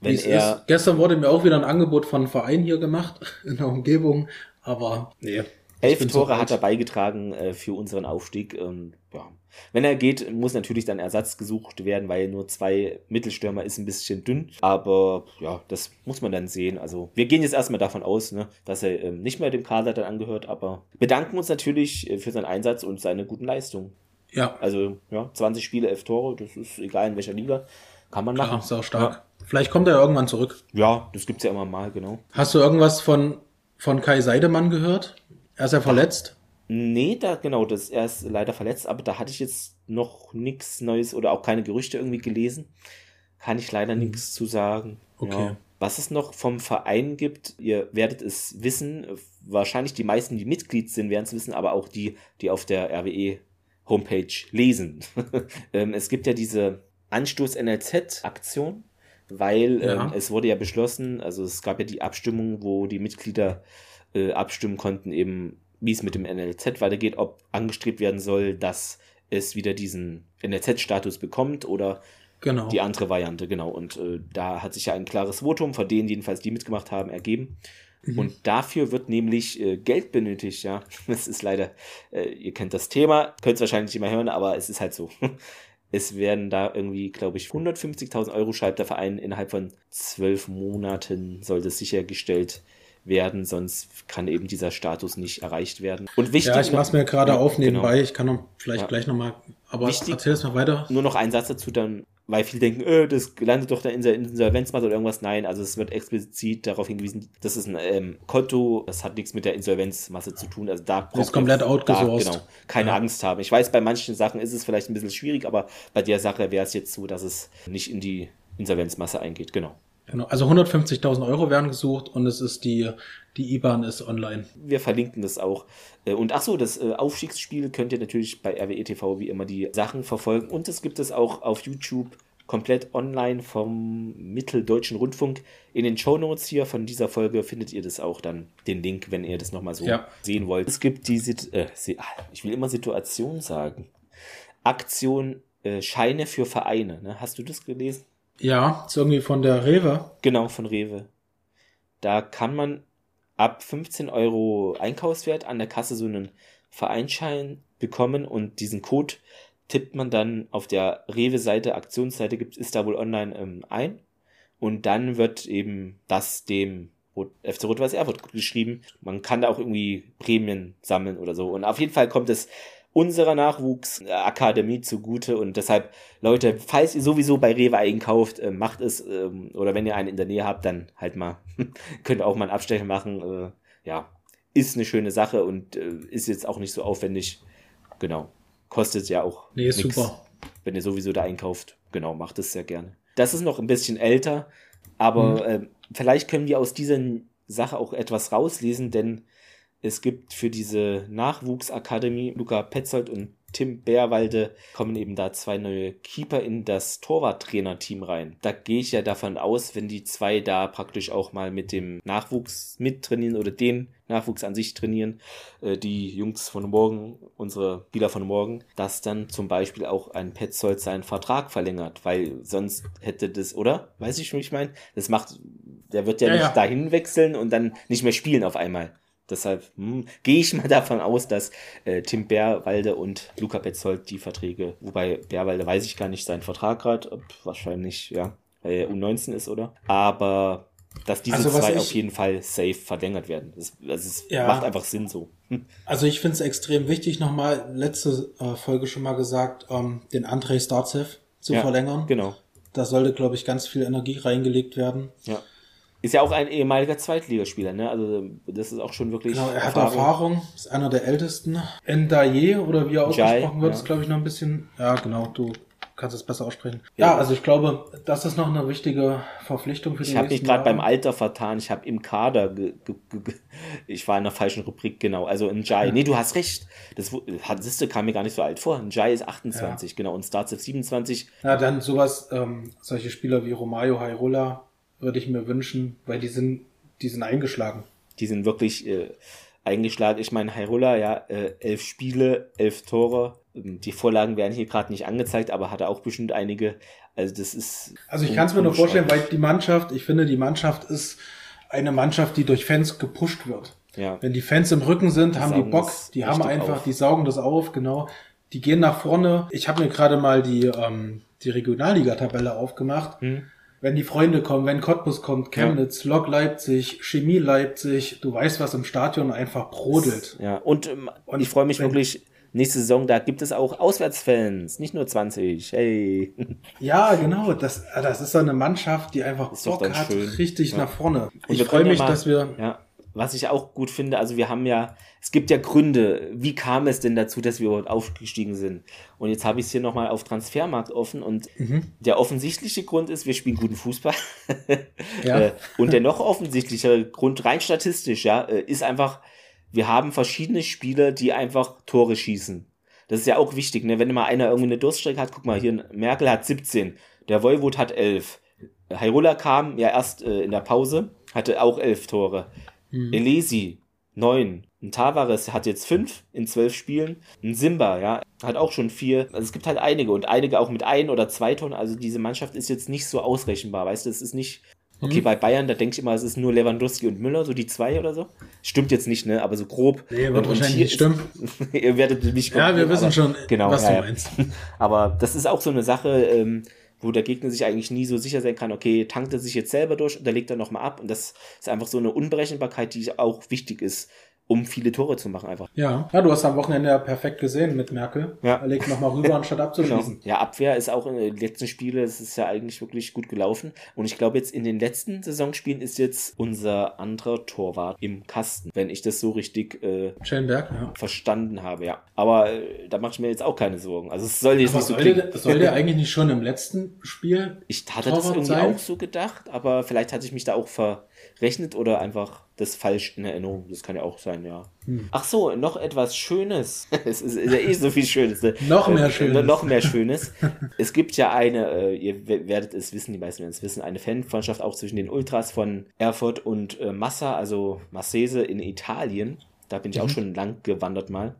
wenn er ist. Gestern wurde mir auch wieder ein Angebot von einem Verein hier gemacht in der Umgebung, aber nee.
Elf Tore hat er beigetragen äh, für unseren Aufstieg. Ähm, ja. Wenn er geht, muss natürlich dann Ersatz gesucht werden, weil nur zwei Mittelstürmer ist ein bisschen dünn. Aber ja, das muss man dann sehen. Also wir gehen jetzt erstmal davon aus, ne, dass er ähm, nicht mehr dem Kader dann angehört, aber bedanken uns natürlich äh, für seinen Einsatz und seine guten Leistungen. Ja. Also ja, 20 Spiele, 11 Tore, das ist egal in welcher Liga. Kann man machen.
Klar, ist auch stark. Ja. Vielleicht kommt er irgendwann zurück.
Ja, das gibt's ja immer mal, genau.
Hast du irgendwas von, von Kai Seidemann gehört? Er ist ja verletzt.
Nee, da, genau, das, er ist leider verletzt, aber da hatte ich jetzt noch nichts Neues oder auch keine Gerüchte irgendwie gelesen. Kann ich leider mhm. nichts zu sagen. Okay. Ja. Was es noch vom Verein gibt, ihr werdet es wissen, wahrscheinlich die meisten, die Mitglied sind, werden es wissen, aber auch die, die auf der RWE Homepage lesen. Ähm, es gibt ja diese Anstoß NLZ Aktion, weil ja. ähm, es wurde ja beschlossen, also es gab ja die Abstimmung, wo die Mitglieder äh, abstimmen konnten, eben wie es mit dem NLZ weitergeht, ob angestrebt werden soll, dass es wieder diesen NLZ-Status bekommt oder genau. die andere Variante, genau. Und äh, da hat sich ja ein klares Votum von denen, jedenfalls die mitgemacht haben, ergeben. Mhm. Und dafür wird nämlich äh, Geld benötigt, ja. Das ist leider, äh, ihr kennt das Thema, könnt es wahrscheinlich nicht mehr hören, aber es ist halt so. Es werden da irgendwie, glaube ich, 150.000 Euro schreibt der Verein innerhalb von zwölf Monaten soll das sichergestellt werden, sonst kann eben dieser Status nicht erreicht werden.
Und wichtig. Ja, ich mach's mir gerade ja, auf nebenbei. Genau. Ich kann noch vielleicht ja. gleich nochmal, aber wichtig, erzähl es mal weiter.
Nur noch ein Satz dazu, dann weil viele denken, äh, das landet doch da in der Insolvenzmasse oder irgendwas. Nein, also es wird explizit darauf hingewiesen, das ist ein ähm, Konto, das hat nichts mit der Insolvenzmasse zu tun. Also da
braucht ist komplett outgesourced.
genau, keine ja. Angst haben. Ich weiß, bei manchen Sachen ist es vielleicht ein bisschen schwierig, aber bei der Sache wäre es jetzt so, dass es nicht in die Insolvenzmasse eingeht. Genau.
Genau, also 150.000 Euro werden gesucht und es ist die, die IBAN ist online.
Wir verlinken das auch. Äh, und ach so, das äh, Aufstiegsspiel könnt ihr natürlich bei RWE TV wie immer die Sachen verfolgen. Und es gibt es auch auf YouTube komplett online vom Mitteldeutschen Rundfunk. In den Show Notes hier von dieser Folge findet ihr das auch dann, den Link, wenn ihr das nochmal so ja. sehen wollt. Es gibt die, äh, ich will immer Situation sagen. Aktion äh, Scheine für Vereine. Ne? Hast du das gelesen?
Ja, ist irgendwie von der Rewe.
Genau, von Rewe. Da kann man ab 15 Euro Einkaufswert an der Kasse so einen Vereinschein bekommen und diesen Code tippt man dann auf der Rewe-Seite, Aktionsseite gibt ist da wohl online ähm, ein. Und dann wird eben das dem FC Rot-Weiß Erfurt geschrieben. Man kann da auch irgendwie Prämien sammeln oder so. Und auf jeden Fall kommt es unserer Nachwuchsakademie zugute und deshalb, Leute, falls ihr sowieso bei Rewe einkauft, äh, macht es, ähm, oder wenn ihr einen in der Nähe habt, dann halt mal, könnt ihr auch mal einen Abstecher machen, äh, ja, ist eine schöne Sache und äh, ist jetzt auch nicht so aufwendig, genau, kostet ja auch
nee, ist nix, super.
wenn ihr sowieso da einkauft, genau, macht es sehr gerne. Das ist noch ein bisschen älter, aber mhm. vielleicht können wir aus dieser Sache auch etwas rauslesen, denn es gibt für diese Nachwuchsakademie Luca Petzold und Tim Bärwalde kommen eben da zwei neue Keeper in das Torwarttrainerteam rein. Da gehe ich ja davon aus, wenn die zwei da praktisch auch mal mit dem Nachwuchs mittrainieren oder den Nachwuchs an sich trainieren, äh, die Jungs von morgen, unsere Spieler von morgen, dass dann zum Beispiel auch ein Petzold seinen Vertrag verlängert, weil sonst hätte das, oder? Weiß ich, wie ich meine? Das macht, der wird ja, ja nicht ja. dahin wechseln und dann nicht mehr spielen auf einmal. Deshalb hm, gehe ich mal davon aus, dass äh, Tim Bärwalde und Luca Betzold die Verträge, wobei Bärwalde weiß ich gar nicht seinen Vertrag gerade, wahrscheinlich, ja, weil er U19 ist, oder? Aber dass diese also, zwei auf jeden Fall safe verlängert werden. Das, das ist, ja, macht einfach Sinn so.
Hm. Also ich finde es extrem wichtig, nochmal letzte äh, Folge schon mal gesagt, ähm, den Andrei Starzev zu ja, verlängern.
Genau.
Da sollte, glaube ich, ganz viel Energie reingelegt werden.
Ja. Ist ja auch ein ehemaliger Zweitligaspieler, ne? Also das ist auch schon wirklich.
Genau, er hat Erfahrung, ist einer der ältesten. Ndaye oder wie er ausgesprochen wird, ja. ist glaube ich noch ein bisschen. Ja, genau, du kannst es besser aussprechen. Ja, ja also ich glaube, das ist noch eine wichtige Verpflichtung
für die Ich habe mich gerade beim Alter vertan. Ich habe im Kader, ge, ge, ge, ich war in der falschen Rubrik, genau. Also Njai, ja. nee, du hast recht. Das du, kam mir gar nicht so alt vor. Njai ist 28, ja. genau, und Starts 27.
Ja, dann sowas, ähm, solche Spieler wie Romayo Hairola würde ich mir wünschen, weil die sind, die sind eingeschlagen.
Die sind wirklich äh, eingeschlagen. Ich meine, Hyrule, ja, äh, elf Spiele, elf Tore. Die Vorlagen werden hier gerade nicht angezeigt, aber hat er auch bestimmt einige. Also das ist.
Also ich kann es mir nur vorstellen, weil die Mannschaft, ich finde, die Mannschaft ist eine Mannschaft, die durch Fans gepusht wird. Ja. Wenn die Fans im Rücken sind, die haben die Bock, die haben einfach, auf. die saugen das auf, genau. Die gehen nach vorne. Ich habe mir gerade mal die, ähm, die Regionalliga-Tabelle aufgemacht. Hm. Wenn die Freunde kommen, wenn Cottbus kommt, Chemnitz, ja. Lok Leipzig, Chemie Leipzig, du weißt, was im Stadion einfach brodelt.
Ja, und, ähm, und ich freue mich wirklich, nächste Saison, da gibt es auch Auswärtsfans, nicht nur 20. Hey.
Ja, genau. Das, das ist so eine Mannschaft, die einfach Bock hat, schön. richtig ja. nach vorne. Und ich freue mich, mal, dass wir.
Ja was ich auch gut finde, also wir haben ja, es gibt ja Gründe, wie kam es denn dazu, dass wir überhaupt aufgestiegen sind? Und jetzt habe ich es hier nochmal auf Transfermarkt offen und mhm. der offensichtliche Grund ist, wir spielen guten Fußball. Ja. Äh, und der noch offensichtlichere Grund, rein statistisch, ja, äh, ist einfach, wir haben verschiedene Spieler, die einfach Tore schießen. Das ist ja auch wichtig, ne? Wenn mal einer irgendwie eine Durststrecke hat, guck mal, hier Merkel hat 17, der Voivod hat 11. Hyrule kam ja erst äh, in der Pause, hatte auch 11 Tore. Mhm. Elesi, neun. Ein Tavares hat jetzt fünf in zwölf Spielen. Ein Simba, ja, hat auch schon vier. Also es gibt halt einige und einige auch mit ein oder zwei Tonnen. Also diese Mannschaft ist jetzt nicht so ausrechenbar, weißt du? Es ist nicht. Okay, mhm. bei Bayern, da denke ich immer, es ist nur Lewandowski und Müller, so die zwei oder so. Stimmt jetzt nicht, ne? Aber so grob.
Nee, wird wahrscheinlich nicht stimmen.
ihr werdet nicht
Ja, wir wissen aber, schon,
genau, was ja, du meinst. Aber das ist auch so eine Sache, ähm, wo der Gegner sich eigentlich nie so sicher sein kann, okay, tankt er sich jetzt selber durch oder legt er nochmal ab. Und das ist einfach so eine Unberechenbarkeit, die auch wichtig ist um viele Tore zu machen einfach.
Ja, ja du hast am Wochenende ja perfekt gesehen mit Merkel. Ja. Er legt nochmal rüber, anstatt abzuschließen.
Genau. Ja, Abwehr ist auch in den letzten Spielen, es ist ja eigentlich wirklich gut gelaufen. Und ich glaube jetzt in den letzten Saisonspielen ist jetzt unser anderer Torwart im Kasten, wenn ich das so richtig äh,
Schellenberg, ja.
verstanden habe, ja. Aber äh, da mache ich mir jetzt auch keine Sorgen. Also es soll jetzt aber nicht
so der, soll der eigentlich nicht schon im letzten Spiel
Ich hatte Torwart das irgendwie sein? auch so gedacht, aber vielleicht hatte ich mich da auch ver rechnet oder einfach das falsch in Erinnerung. Das kann ja auch sein, ja. Hm. Ach so, noch etwas Schönes. es ist, ja eh so viel Schönes. Ne?
noch mehr äh, Schönes.
noch mehr Schönes. es gibt ja eine, äh, ihr werdet es wissen, die meisten werden es wissen, eine Fanfreundschaft auch zwischen den Ultras von Erfurt und äh, Massa, also Massese in Italien. Da bin ich mhm. auch schon lang gewandert mal.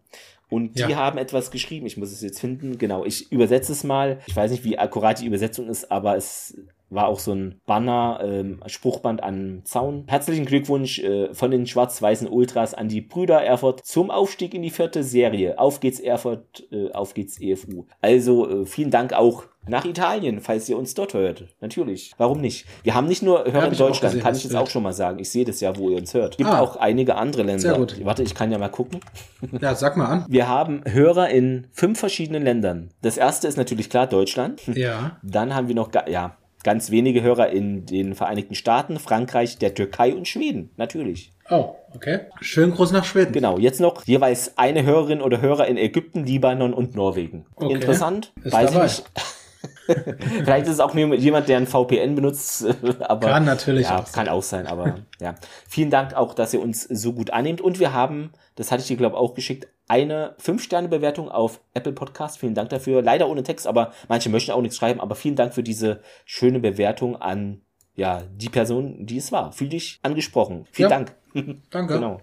Und die ja. haben etwas geschrieben. Ich muss es jetzt finden. Genau, ich übersetze es mal. Ich weiß nicht, wie akkurat die Übersetzung ist, aber es war auch so ein Banner, ähm, Spruchband an Zaun. Herzlichen Glückwunsch äh, von den schwarz-weißen Ultras an die Brüder Erfurt zum Aufstieg in die vierte Serie. Auf geht's Erfurt, äh, auf geht's EFU. Also äh, vielen Dank auch nach Italien, falls ihr uns dort hört. Natürlich. Warum nicht? Wir haben nicht nur Hörer in Deutschland, gesehen, kann ich jetzt auch schon mal sagen. Ich sehe das ja, wo ihr uns hört. Gibt ah, auch einige andere Länder. Sehr gut. Warte, ich kann ja mal gucken.
Ja, sag mal an.
Wir haben Hörer in fünf verschiedenen Ländern. Das erste ist natürlich klar Deutschland.
Ja.
Dann haben wir noch, ja, ganz wenige Hörer in den Vereinigten Staaten, Frankreich, der Türkei und Schweden, natürlich.
Oh, okay. Schön groß nach Schweden.
Genau, jetzt noch jeweils eine Hörerin oder Hörer in Ägypten, Libanon und Norwegen. Okay. Interessant. Ist Weiß dabei. ich nicht. Vielleicht ist es auch jemand, der ein VPN benutzt, aber
kann natürlich
ja, auch kann auch sein, aber ja. Vielen Dank auch, dass ihr uns so gut annehmt und wir haben, das hatte ich dir glaube auch geschickt, eine 5-Sterne-Bewertung auf Apple Podcast. Vielen Dank dafür. Leider ohne Text, aber manche möchten auch nichts schreiben, aber vielen Dank für diese schöne Bewertung an ja, die Person, die es war. Fühl dich angesprochen. Vielen ja, Dank.
Danke. genau.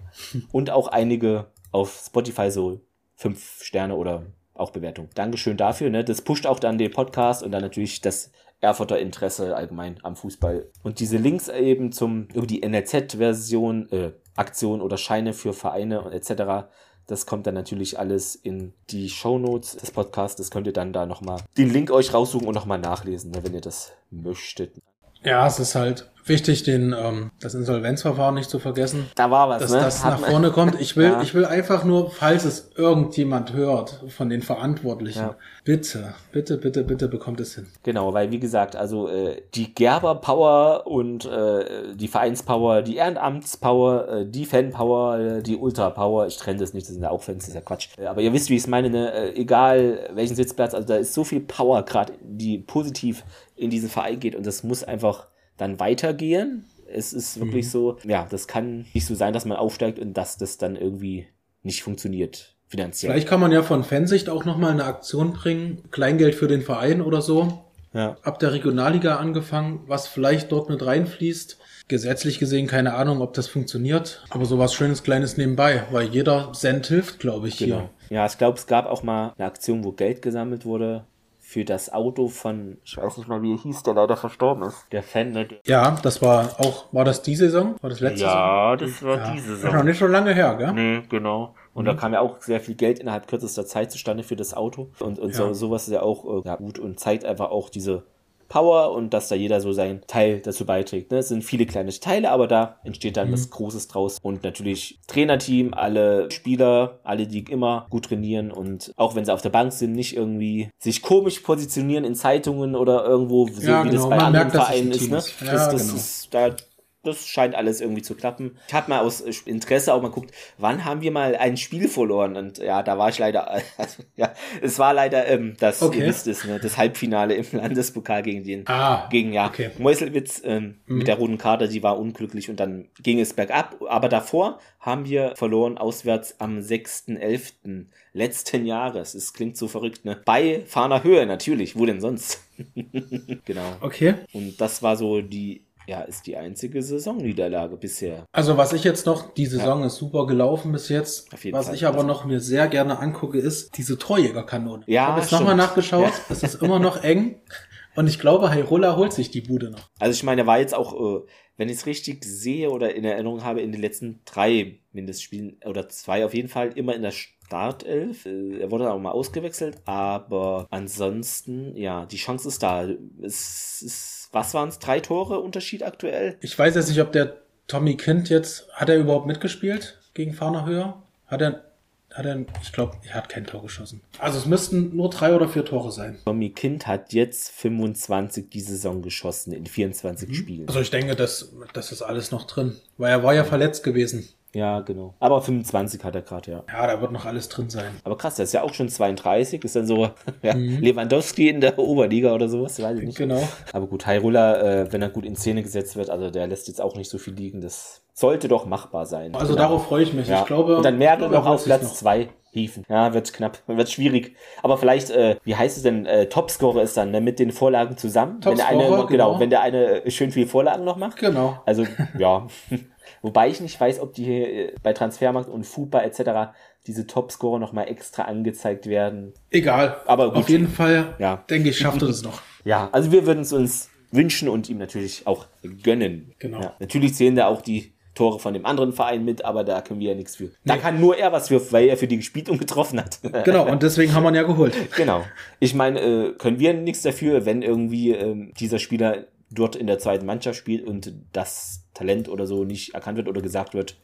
Und auch einige auf Spotify so 5 Sterne oder auch Bewertung. Dankeschön dafür. Ne? Das pusht auch dann den Podcast und dann natürlich das Erfurter Interesse allgemein am Fußball. Und diese Links eben zum über die NRZ-Version, äh, Aktion oder Scheine für Vereine und etc. Das kommt dann natürlich alles in die Show Notes des Podcasts. Das könnt ihr dann da nochmal den Link euch raussuchen und nochmal nachlesen, ne, wenn ihr das möchtet.
Ja, es ist halt wichtig, den, ähm, das Insolvenzverfahren nicht zu vergessen.
Da war was,
dass
ne?
das nach vorne kommt. Ich will, ja. ich will einfach nur, falls es irgendjemand hört von den Verantwortlichen, ja. bitte, bitte, bitte, bitte bekommt es hin.
Genau, weil wie gesagt, also äh, die Gerber Power und äh, die Vereinspower, die Ehrenamtspower, äh, die Fanpower, äh, die Ultra Power, ich trenne das nicht, das sind ja auch Fans, das ist ja Quatsch. Äh, aber ihr wisst, wie ich es meine, ne? Äh, egal welchen Sitzplatz, also da ist so viel Power gerade, die positiv in diesen Verein geht und das muss einfach dann weitergehen. Es ist wirklich mhm. so, ja, das kann nicht so sein, dass man aufsteigt und dass das dann irgendwie nicht funktioniert finanziell.
Vielleicht kann man ja von Fansicht auch nochmal eine Aktion bringen, Kleingeld für den Verein oder so. Ja. Ab der Regionalliga angefangen, was vielleicht dort mit reinfließt. Gesetzlich gesehen keine Ahnung, ob das funktioniert, aber sowas schönes kleines nebenbei, weil jeder Cent hilft, glaube ich, genau.
hier. Ja, ich glaube, es gab auch mal eine Aktion, wo Geld gesammelt wurde für das Auto von, ich weiß nicht mal, wie er hieß, der leider verstorben ist. Der Fan, ne?
Ja, das war auch, war das die Saison? War das letzte
Ja, Saison? das war ja. die Saison.
Das ist noch nicht so lange her, gell?
Nee, genau. Und mhm. da kam ja auch sehr viel Geld innerhalb kürzester Zeit zustande für das Auto. Und, und ja. so, sowas ist ja auch äh, ja, gut und zeigt einfach auch diese Power und dass da jeder so seinen Teil dazu beiträgt. Ne? Es sind viele kleine Teile, aber da entsteht dann mhm. was Großes draus. Und natürlich Trainerteam, alle Spieler, alle, die immer gut trainieren und auch wenn sie auf der Bank sind, nicht irgendwie sich komisch positionieren in Zeitungen oder irgendwo, so ja, wie genau. das bei Man anderen merkt, Vereinen ist. Ne? Ja, das, das genau. ist, da das scheint alles irgendwie zu klappen. Ich habe mal aus Interesse auch mal geguckt, wann haben wir mal ein Spiel verloren? Und ja, da war ich leider, also, ja, es war leider ähm, das, okay. ihr wisst es, ne, das Halbfinale im Landespokal gegen den, ah, gegen ja, okay. Meuselwitz ähm, mhm. mit der roten Karte, die war unglücklich und dann ging es bergab. Aber davor haben wir verloren auswärts am 6.11. letzten Jahres. Es klingt so verrückt, ne? Bei Fahner Höhe natürlich, wo denn sonst? genau.
Okay.
Und das war so die ja, ist die einzige Saisonniederlage bisher.
Also was ich jetzt noch, die Saison ja. ist super gelaufen bis jetzt. Auf jeden was Fall. ich aber noch mir sehr gerne angucke, ist diese Torjägerkanone. Ja, ich habe jetzt nochmal nachgeschaut. Ja. Es ist immer noch eng. Und ich glaube, Heirola holt sich die Bude noch.
Also ich meine, er war jetzt auch, äh, wenn ich es richtig sehe oder in Erinnerung habe, in den letzten drei Mindestspielen oder zwei auf jeden Fall immer in der Startelf. Äh, er wurde auch mal ausgewechselt, aber ansonsten, ja, die Chance ist da. Es ist was waren es, drei Tore Unterschied aktuell?
Ich weiß jetzt nicht, ob der Tommy Kind jetzt, hat er überhaupt mitgespielt gegen Fahner Höher? Hat er, hat er, ich glaube, er hat kein Tor geschossen. Also es müssten nur drei oder vier Tore sein.
Tommy Kind hat jetzt 25 die Saison geschossen in 24 mhm. Spielen.
Also ich denke, das, das ist alles noch drin, weil er war ja verletzt gewesen.
Ja, genau. Aber 25 hat er gerade, ja.
Ja, da wird noch alles drin sein.
Aber krass, der ist ja auch schon 32, ist dann so ja, mhm. Lewandowski in der Oberliga oder sowas, weiß ich nicht.
Genau.
Aber gut, Hyrule, äh, wenn er gut in Szene gesetzt wird, also der lässt jetzt auch nicht so viel liegen, das sollte doch machbar sein.
Also genau. darauf freue ich mich. Ja. Ich glaube.
Und dann Merkel noch auf Platz 2 hieven. Ja, wird knapp, wird schwierig. Aber vielleicht, äh, wie heißt es denn, äh, Topscorer ist dann ne, mit den Vorlagen zusammen. Topscorer, wenn der eine, genau, genau, wenn der eine schön viel Vorlagen noch macht.
Genau.
Also, ja. Wobei ich nicht weiß, ob die hier äh, bei Transfermarkt und FUPA etc. diese Topscorer nochmal extra angezeigt werden.
Egal. Aber gut. Auf jeden Fall, ja. denke ich, schafft er das noch.
Ja, also wir würden es uns wünschen und ihm natürlich auch gönnen.
Genau.
Ja, natürlich sehen da auch die Tore von dem anderen Verein mit, aber da können wir ja nichts für. Da nee. kann nur er was für, weil er für die gespielt und getroffen hat.
Genau, und deswegen haben wir ihn ja geholt.
Genau. Ich meine, äh, können wir nichts dafür, wenn irgendwie äh, dieser Spieler dort in der zweiten Mannschaft spielt und das Talent oder so nicht erkannt wird oder gesagt wird,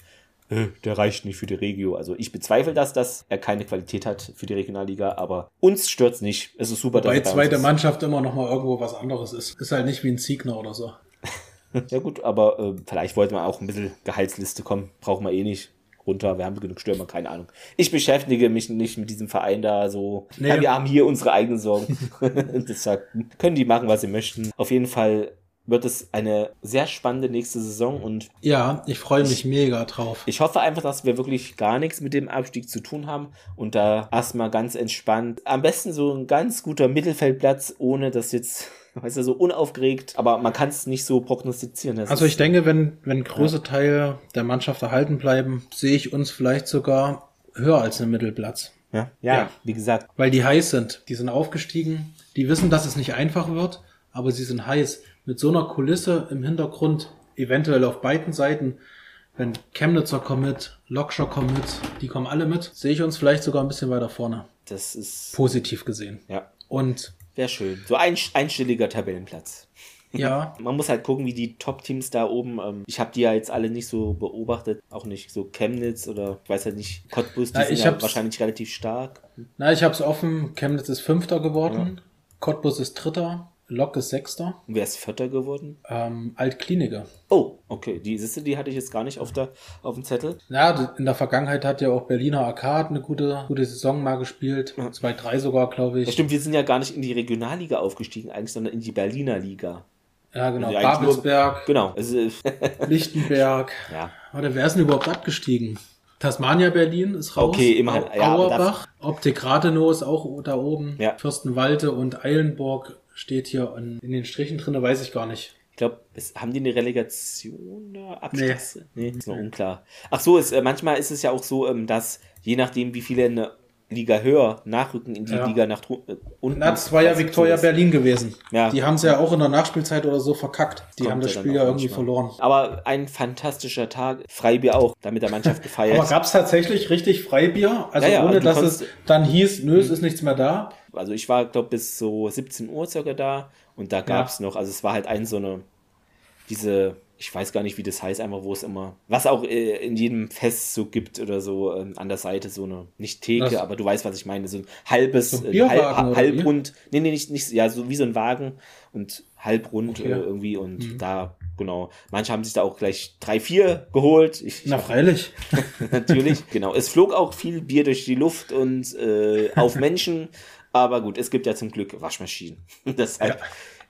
äh, der reicht nicht für die Regio. Also ich bezweifle das, dass er keine Qualität hat für die Regionalliga, aber uns stört's nicht. Es ist super,
Wobei dass er zweite Mannschaft immer noch mal irgendwo was anderes ist. Ist halt nicht wie ein Siegner oder so.
ja gut, aber äh, vielleicht wollte man auch ein bisschen Gehaltsliste kommen. Brauchen wir eh nicht runter. Wir haben genug Stürmer, keine Ahnung. Ich beschäftige mich nicht mit diesem Verein da so. Nee. Ja, wir haben hier unsere eigenen Sorgen. Deshalb können die machen, was sie möchten. Auf jeden Fall wird es eine sehr spannende nächste Saison und
ja, ich freue mich ich, mega drauf.
Ich hoffe einfach, dass wir wirklich gar nichts mit dem Abstieg zu tun haben und da erstmal ganz entspannt, am besten so ein ganz guter Mittelfeldplatz, ohne dass jetzt weißt du, so unaufgeregt, aber man kann es nicht so prognostizieren.
Das also ich denke, wenn, wenn große ja. Teile der Mannschaft erhalten bleiben, sehe ich uns vielleicht sogar höher als einen Mittelplatz.
Ja, ja, ja, wie gesagt.
Weil die heiß sind. Die sind aufgestiegen. Die wissen, dass es nicht einfach wird, aber sie sind heiß mit so einer Kulisse im Hintergrund, eventuell auf beiden Seiten, wenn Chemnitzer kommen mit, Lokscher kommen mit, die kommen alle mit, sehe ich uns vielleicht sogar ein bisschen weiter vorne.
Das ist
positiv gesehen.
Ja.
Und
wäre schön. So ein einstelliger Tabellenplatz.
Ja.
Man muss halt gucken, wie die Top-Teams da oben. Ähm, ich habe die ja jetzt alle nicht so beobachtet, auch nicht so Chemnitz oder ich weiß halt nicht, Cottbus, die Na, sind ja wahrscheinlich relativ stark.
Na, ich habe es offen. Chemnitz ist Fünfter geworden, ja. Cottbus ist Dritter. Lok ist Sechster.
Wer ist Vierter geworden?
Ähm, Altkliniker.
Oh, okay. Die siehste, die hatte ich jetzt gar nicht auf, der, auf dem Zettel.
Ja, in der Vergangenheit hat ja auch Berliner Arcade eine gute, gute Saison mal gespielt. 2-3 ja. sogar, glaube ich.
Ja, stimmt, wir sind ja gar nicht in die Regionalliga aufgestiegen eigentlich, sondern in die Berliner Liga.
Ja, genau. Also Babelsberg.
genau. Also,
Lichtenberg.
Ja.
Warte, wer ist denn überhaupt abgestiegen? Tasmania Berlin ist raus.
Okay, immerhin.
Ja, Auerbach. Optik Rathenow ist auch da oben.
Ja.
Fürstenwalde und Eilenburg steht hier in, in den Strichen drin, weiß ich gar nicht.
Ich glaube, haben die eine Relegation da? Abstiegs? Nee. nee, ist noch unklar. Ach so, ist, äh, manchmal ist es ja auch so, ähm, dass je nachdem, wie viele eine Liga höher nachrücken in die ja. Liga nach
äh, unten. Das war ja Victoria Berlin gewesen. Ja. Die haben es ja auch in der Nachspielzeit oder so verkackt. Die Kommt haben das Spiel ja irgendwie manchmal. verloren.
Aber ein fantastischer Tag. Freibier auch, damit der Mannschaft gefeiert.
Aber gab es tatsächlich richtig Freibier? Also ohne dass es dann hieß, nö, es ist nichts mehr da?
Also ich war, glaube bis so 17 Uhr circa da und da gab es noch, also es war halt ein so eine, diese ich weiß gar nicht, wie das heißt, einfach wo es immer, was auch äh, in jedem Fest so gibt oder so ähm, an der Seite so eine, nicht Theke, was? aber du weißt, was ich meine, so ein halbes, so ein äh, halb, halbrund, nee, nee, nicht, nicht, ja, so wie so ein Wagen und halbrund okay. äh, irgendwie und mhm. da, genau, manche haben sich da auch gleich drei, vier geholt.
Ich, Na, freilich.
natürlich, genau. Es flog auch viel Bier durch die Luft und äh, auf Menschen, aber gut, es gibt ja zum Glück Waschmaschinen. Deshalb,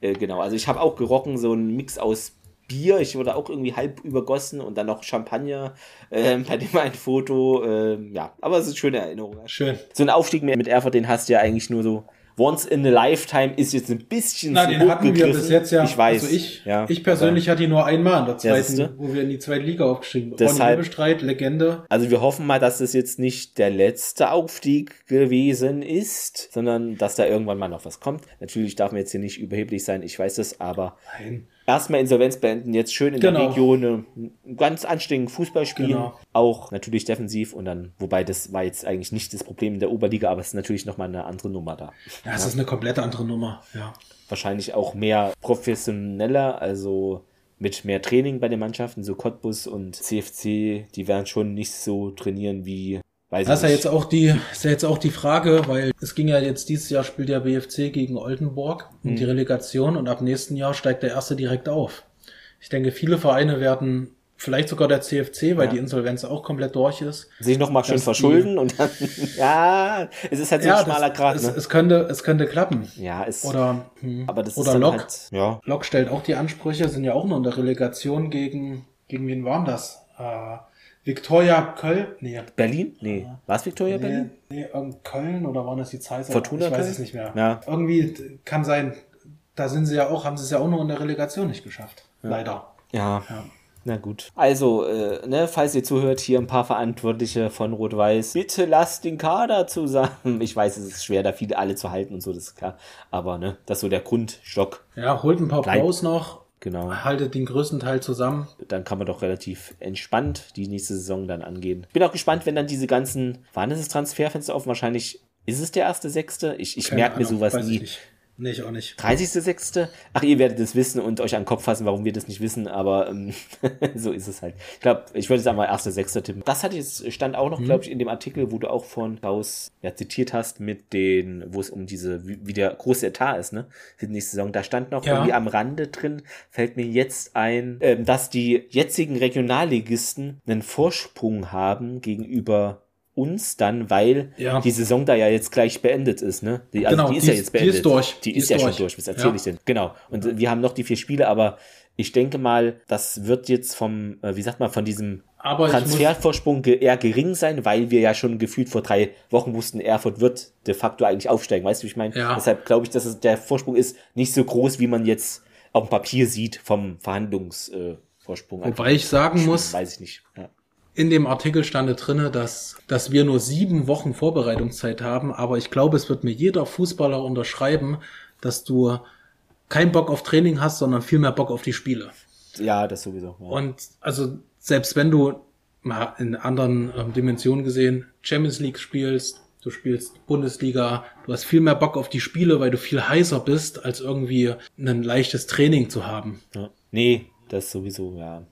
ja. äh, genau, also ich habe auch gerochen, so ein Mix aus Bier, ich wurde auch irgendwie halb übergossen und dann noch Champagner, äh, bei dem ein Foto, äh, ja, aber es ist eine schöne Erinnerung.
Schön.
So ein Aufstieg mit Erfurt, den hast du ja eigentlich nur so Once in a Lifetime ist jetzt ein bisschen
Na, den hatten wir bis jetzt ja.
Ich weiß.
Also ich, ja, ich persönlich hatte ihn nur einmal in der zweiten, ja, wo wir in die zweite Liga aufgestiegen
sind. Deshalb,
Bestreit, Legende.
Also wir hoffen mal, dass das jetzt nicht der letzte Aufstieg gewesen ist, sondern dass da irgendwann mal noch was kommt. Natürlich darf man jetzt hier nicht überheblich sein, ich weiß es, aber Nein erstmal Insolvenz beenden, jetzt schön in genau. der Region einen ganz anständigen Fußball spielen. Genau. Auch natürlich defensiv und dann, wobei das war jetzt eigentlich nicht das Problem in der Oberliga, aber es ist natürlich nochmal eine andere Nummer da.
Ja, es ja. ist eine komplett andere Nummer, ja.
Wahrscheinlich auch mehr professioneller, also mit mehr Training bei den Mannschaften, so Cottbus und CFC, die werden schon nicht so trainieren wie
Weiß das ist ja jetzt auch die, ist ja jetzt auch die Frage, weil es ging ja jetzt dieses Jahr spielt der BFC gegen Oldenburg mhm. die Relegation und ab nächsten Jahr steigt der erste direkt auf. Ich denke, viele Vereine werden vielleicht sogar der CFC, weil ja. die Insolvenz auch komplett durch ist.
Sich nochmal schön verschulden die, und dann, ja, es ist halt so ja, ein schmaler Grad.
Es, ne? es, könnte, es könnte klappen.
Ja, es,
oder,
hm, aber das
oder ist Lok.
Halt, ja.
Lok stellt auch die Ansprüche, sind ja auch nur in der Relegation gegen, gegen wen waren das? Äh, Victoria Köln?
Nee. Berlin? Nee. War es Victoria
nee,
Berlin?
Nee, Köln oder waren das die Zeiser?
Fortuna
Ich weiß
Köln?
es nicht mehr.
Ja.
Irgendwie kann sein, da sind sie ja auch, haben sie es ja auch nur in der Relegation nicht geschafft. Ja. Leider.
Ja. ja. Na gut. Also, äh, ne, falls ihr zuhört, hier ein paar Verantwortliche von Rot-Weiß, bitte lasst den Kader zusammen. Ich weiß, es ist schwer, da viele alle zu halten und so, das ist klar. Aber, ne, das ist so der Grundstock.
Ja, holt ein paar Pros noch
Genau.
Haltet den größten Teil zusammen.
Dann kann man doch relativ entspannt die nächste Saison dann angehen. Bin auch gespannt, wenn dann diese ganzen, wann ist das Transferfenster offen? Wahrscheinlich ist es der erste Sechste? Ich, ich merke mir sowas nie.
Nee, ich auch nicht.
30.06. Ach, ihr werdet es wissen und euch an den Kopf fassen, warum wir das nicht wissen, aber ähm, so ist es halt. Ich glaube, ich würde jetzt einmal 1.06. tippen. Das hat jetzt, stand auch noch, mhm. glaube ich, in dem Artikel, wo du auch von Klaus ja, zitiert hast, mit den, wo es um diese, wie, wie der große Etat ist, ne? Für die nächste Saison. Da stand noch ja. irgendwie am Rande drin, fällt mir jetzt ein, ähm, dass die jetzigen Regionalligisten einen Vorsprung haben gegenüber uns dann, weil ja. die Saison da ja jetzt gleich beendet ist, ne? Die,
also genau,
die ist die ja jetzt beendet. Die ist
durch.
Die, die ist, ist, ja durch. schon durch, was erzähle ja. ich denn? Genau. Und ja. wir haben noch die vier Spiele, aber ich denke mal, das wird jetzt vom, äh, wie sagt man, von diesem aber Transfervorsprung eher gering sein, weil wir ja schon gefühlt vor drei Wochen wussten, Erfurt wird de facto eigentlich aufsteigen. Weißt du, wie ich meine? Ja. Deshalb glaube ich, dass es, der Vorsprung ist nicht so groß, wie man jetzt auf dem Papier sieht vom Verhandlungsvorsprung.
Äh, Wobei ich sagen muss,
weiß ich nicht. Ja.
In dem Artikel stand drinne, dass, dass wir nur sieben Wochen Vorbereitungszeit haben, aber ich glaube, es wird mir jeder Fußballer unterschreiben, dass du keinen Bock auf Training hast, sondern viel mehr Bock auf die Spiele.
Ja, das sowieso. Ja.
Und also selbst wenn du mal in anderen ähm, Dimensionen gesehen Champions League spielst, du spielst Bundesliga, du hast viel mehr Bock auf die Spiele, weil du viel heißer bist, als irgendwie ein leichtes Training zu haben.
Ja. Nee, das sowieso, ja.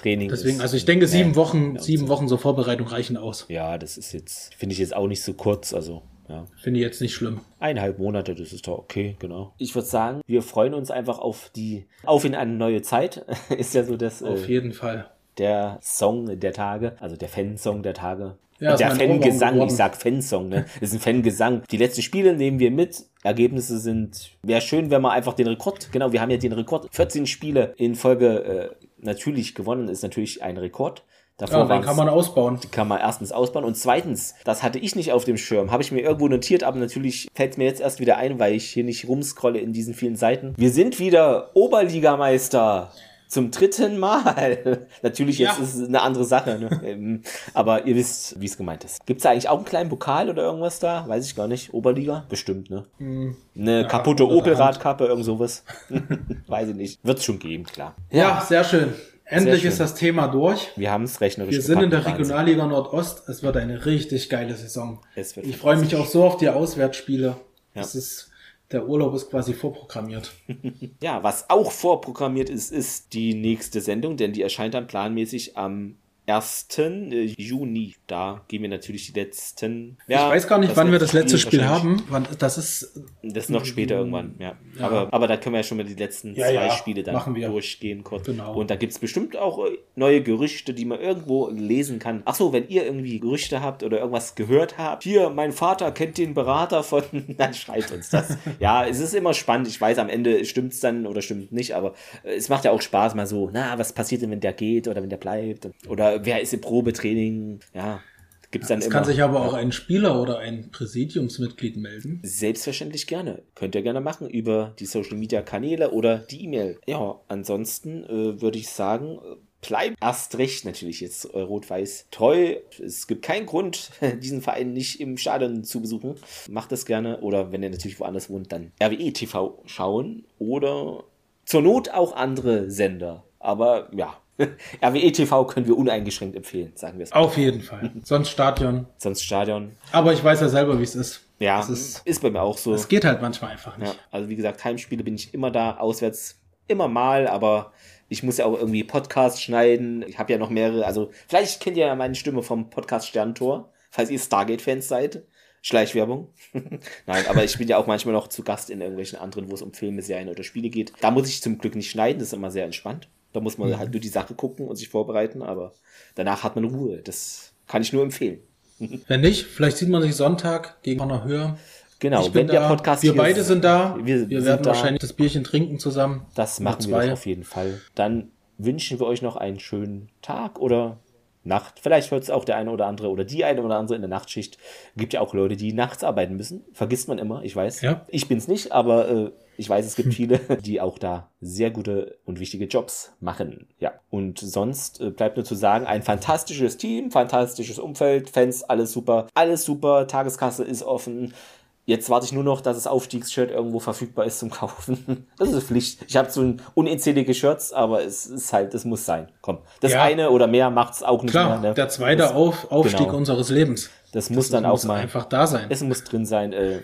Training.
Deswegen, ist, also ich denke, sieben Wochen, sieben Wochen so Vorbereitung reichen aus.
Ja, das ist jetzt, finde ich jetzt auch nicht so kurz, also. Ja.
Finde ich jetzt nicht schlimm.
Eineinhalb Monate, das ist doch okay, genau. Ich würde sagen, wir freuen uns einfach auf die, auf in eine neue Zeit. ist ja so das.
Auf äh, jeden Fall.
Der Song der Tage, also der Fansong der Tage. Ja, der Fangesang, ich sag Fansong, ne? Das ist ein Fangesang. Die letzten Spiele nehmen wir mit. Ergebnisse sind, wäre schön, wenn man einfach den Rekord, genau, wir haben ja den Rekord, 14 Spiele in Folge äh, natürlich gewonnen, ist natürlich ein Rekord. Davor
ja, dann kann man ausbauen.
Die kann man erstens ausbauen und zweitens, das hatte ich nicht auf dem Schirm, habe ich mir irgendwo notiert, aber natürlich fällt es mir jetzt erst wieder ein, weil ich hier nicht rumscrolle in diesen vielen Seiten. Wir sind wieder Oberligameister. Zum dritten Mal. Natürlich, jetzt ja. ist es eine andere Sache. Ne? Ähm, aber ihr wisst, wie es gemeint ist. Gibt es eigentlich auch einen kleinen Pokal oder irgendwas da? Weiß ich gar nicht. Oberliga? Bestimmt, ne? Hm. Eine ja, kaputte Opel-Radkappe, irgend sowas. Weiß ich nicht. Wird es schon geben, klar.
Ja, ja sehr schön. Endlich ist das Thema durch.
Wir haben es rechnerisch
Wir sind in der Regionalliga Nordost. Es wird eine richtig geile Saison. ich freue mich auch so auf die Auswärtsspiele. Ja. Es ist der Urlaub ist quasi vorprogrammiert.
ja, was auch vorprogrammiert ist, ist die nächste Sendung, denn die erscheint dann planmäßig am 1. Äh, Juni. Da gehen wir natürlich die letzten.
Ja, ich weiß gar nicht, wann wir das letzte Spiel, Spiel haben. Das ist.
Das ist noch später irgendwann, ja. ja. Aber, aber da können wir ja schon mal die letzten ja, zwei Spiele dann durchgehen kurz. Genau. Und da gibt es bestimmt auch äh, neue Gerüchte, die man irgendwo lesen kann. Achso, wenn ihr irgendwie Gerüchte habt oder irgendwas gehört habt, hier, mein Vater kennt den Berater von, dann schreibt uns das. ja, es ist immer spannend. Ich weiß, am Ende stimmt es dann oder stimmt nicht, aber äh, es macht ja auch Spaß, mal so, na, was passiert denn, wenn der geht oder wenn der bleibt? Oder wer ist im Probetraining? Ja,
gibt's dann es immer. kann sich aber auch ein Spieler oder ein Präsidiumsmitglied melden.
Selbstverständlich gerne. Könnt ihr gerne machen über die Social Media Kanäle oder die E-Mail. Ja, ansonsten äh, würde ich sagen, bleibt erst recht natürlich jetzt äh, Rot-Weiß treu. Es gibt keinen Grund, diesen Verein nicht im Stadion zu besuchen. Macht das gerne. Oder wenn ihr natürlich woanders wohnt, dann RWE TV schauen. Oder zur Not auch andere Sender. Aber ja, RWE TV können wir uneingeschränkt empfehlen, sagen wir es.
Auf jeden Fall. Sonst Stadion.
Sonst Stadion.
Aber ich weiß ja selber, wie es ist.
Ja, ist, ist bei mir auch so.
Es geht halt manchmal einfach nicht. Ja,
also wie gesagt, Heimspiele bin ich immer da, auswärts immer mal, aber ich muss ja auch irgendwie Podcasts schneiden. Ich habe ja noch mehrere, also vielleicht kennt ihr ja meine Stimme vom Podcast Sterntor, falls ihr Stargate-Fans seid. Schleichwerbung. Nein, aber ich bin ja auch manchmal noch zu Gast in irgendwelchen anderen, wo es um Filme, Serien oder Spiele geht. Da muss ich zum Glück nicht schneiden, das ist immer sehr entspannt. Da muss man mhm. halt nur die Sache gucken und sich vorbereiten, aber danach hat man Ruhe. Das kann ich nur empfehlen.
Wenn nicht, vielleicht sieht man sich Sonntag gegen einer Höhe.
Genau,
ich wenn der Podcast
Wir beide sind da.
Wir, wir werden da. wahrscheinlich das Bierchen trinken zusammen.
Das machen wir auf jeden Fall. Dann wünschen wir euch noch einen schönen Tag oder Nacht. Vielleicht hört es auch der eine oder andere oder die eine oder andere in der Nachtschicht. Gibt ja auch Leute, die nachts arbeiten müssen. Vergisst man immer, ich weiß. Ja. Ich bin's nicht, aber äh, ich weiß, es gibt viele, die auch da sehr gute und wichtige Jobs machen. Ja. Und sonst äh, bleibt nur zu sagen, ein fantastisches Team, fantastisches Umfeld, Fans, alles super, alles super, Tageskasse ist offen. Jetzt warte ich nur noch, dass das Aufstiegsshirt irgendwo verfügbar ist zum Kaufen. Das ist Pflicht. Ich habe so ein unzählige Shirts, aber es ist halt, das muss sein. Komm, das ja. eine oder mehr macht es auch nicht
Klar, mehr. Ne? Der zweite das, Auf, Aufstieg genau. unseres Lebens.
Das, das muss dann auch mal
einfach da sein.
Es muss drin sein. Äh,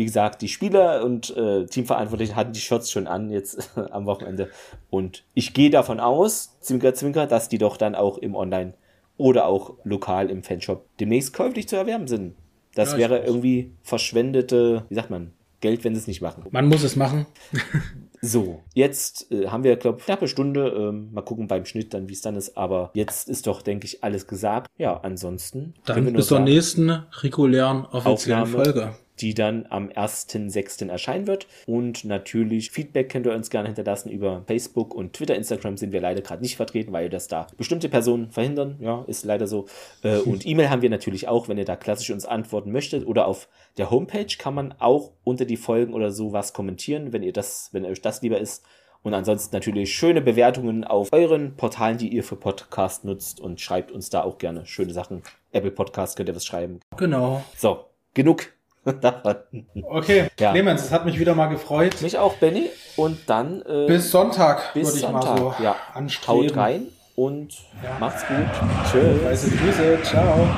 wie gesagt, die Spieler und äh, Teamverantwortlichen hatten die Shots schon an jetzt am Wochenende. Und ich gehe davon aus, Zwinker, Zwinker, dass die doch dann auch im Online oder auch lokal im Fanshop demnächst käuflich zu erwerben sind. Das ja, wäre irgendwie verschwendete, wie sagt man, Geld, wenn sie es nicht machen.
Man muss es machen.
so, jetzt äh, haben wir, glaube ich, knappe Stunde. Ähm, mal gucken beim Schnitt dann, wie es dann ist. Aber jetzt ist doch, denke ich, alles gesagt. Ja, ansonsten.
Dann bis zur nächsten regulären offiziellen Aufnahme. Folge
die dann am 1.6. erscheinen wird. Und natürlich Feedback könnt ihr uns gerne hinterlassen über Facebook und Twitter. Instagram sind wir leider gerade nicht vertreten, weil das da bestimmte Personen verhindern. Ja, ist leider so. Äh, und E-Mail haben wir natürlich auch, wenn ihr da klassisch uns antworten möchtet. Oder auf der Homepage kann man auch unter die Folgen oder so was kommentieren, wenn ihr das, wenn euch das lieber ist. Und ansonsten natürlich schöne Bewertungen auf euren Portalen, die ihr für Podcast nutzt und schreibt uns da auch gerne schöne Sachen. Apple Podcast könnt ihr was schreiben.
Genau.
So, genug
okay, ja. Clemens, es hat mich wieder mal gefreut.
Mich auch, Benny. Und dann.
Äh, bis Sonntag,
bis würde ich Sonntag. mal so ja. anstreben. Haut rein und ja. macht's gut.
Tschüss. Weiße Grüße. Ciao.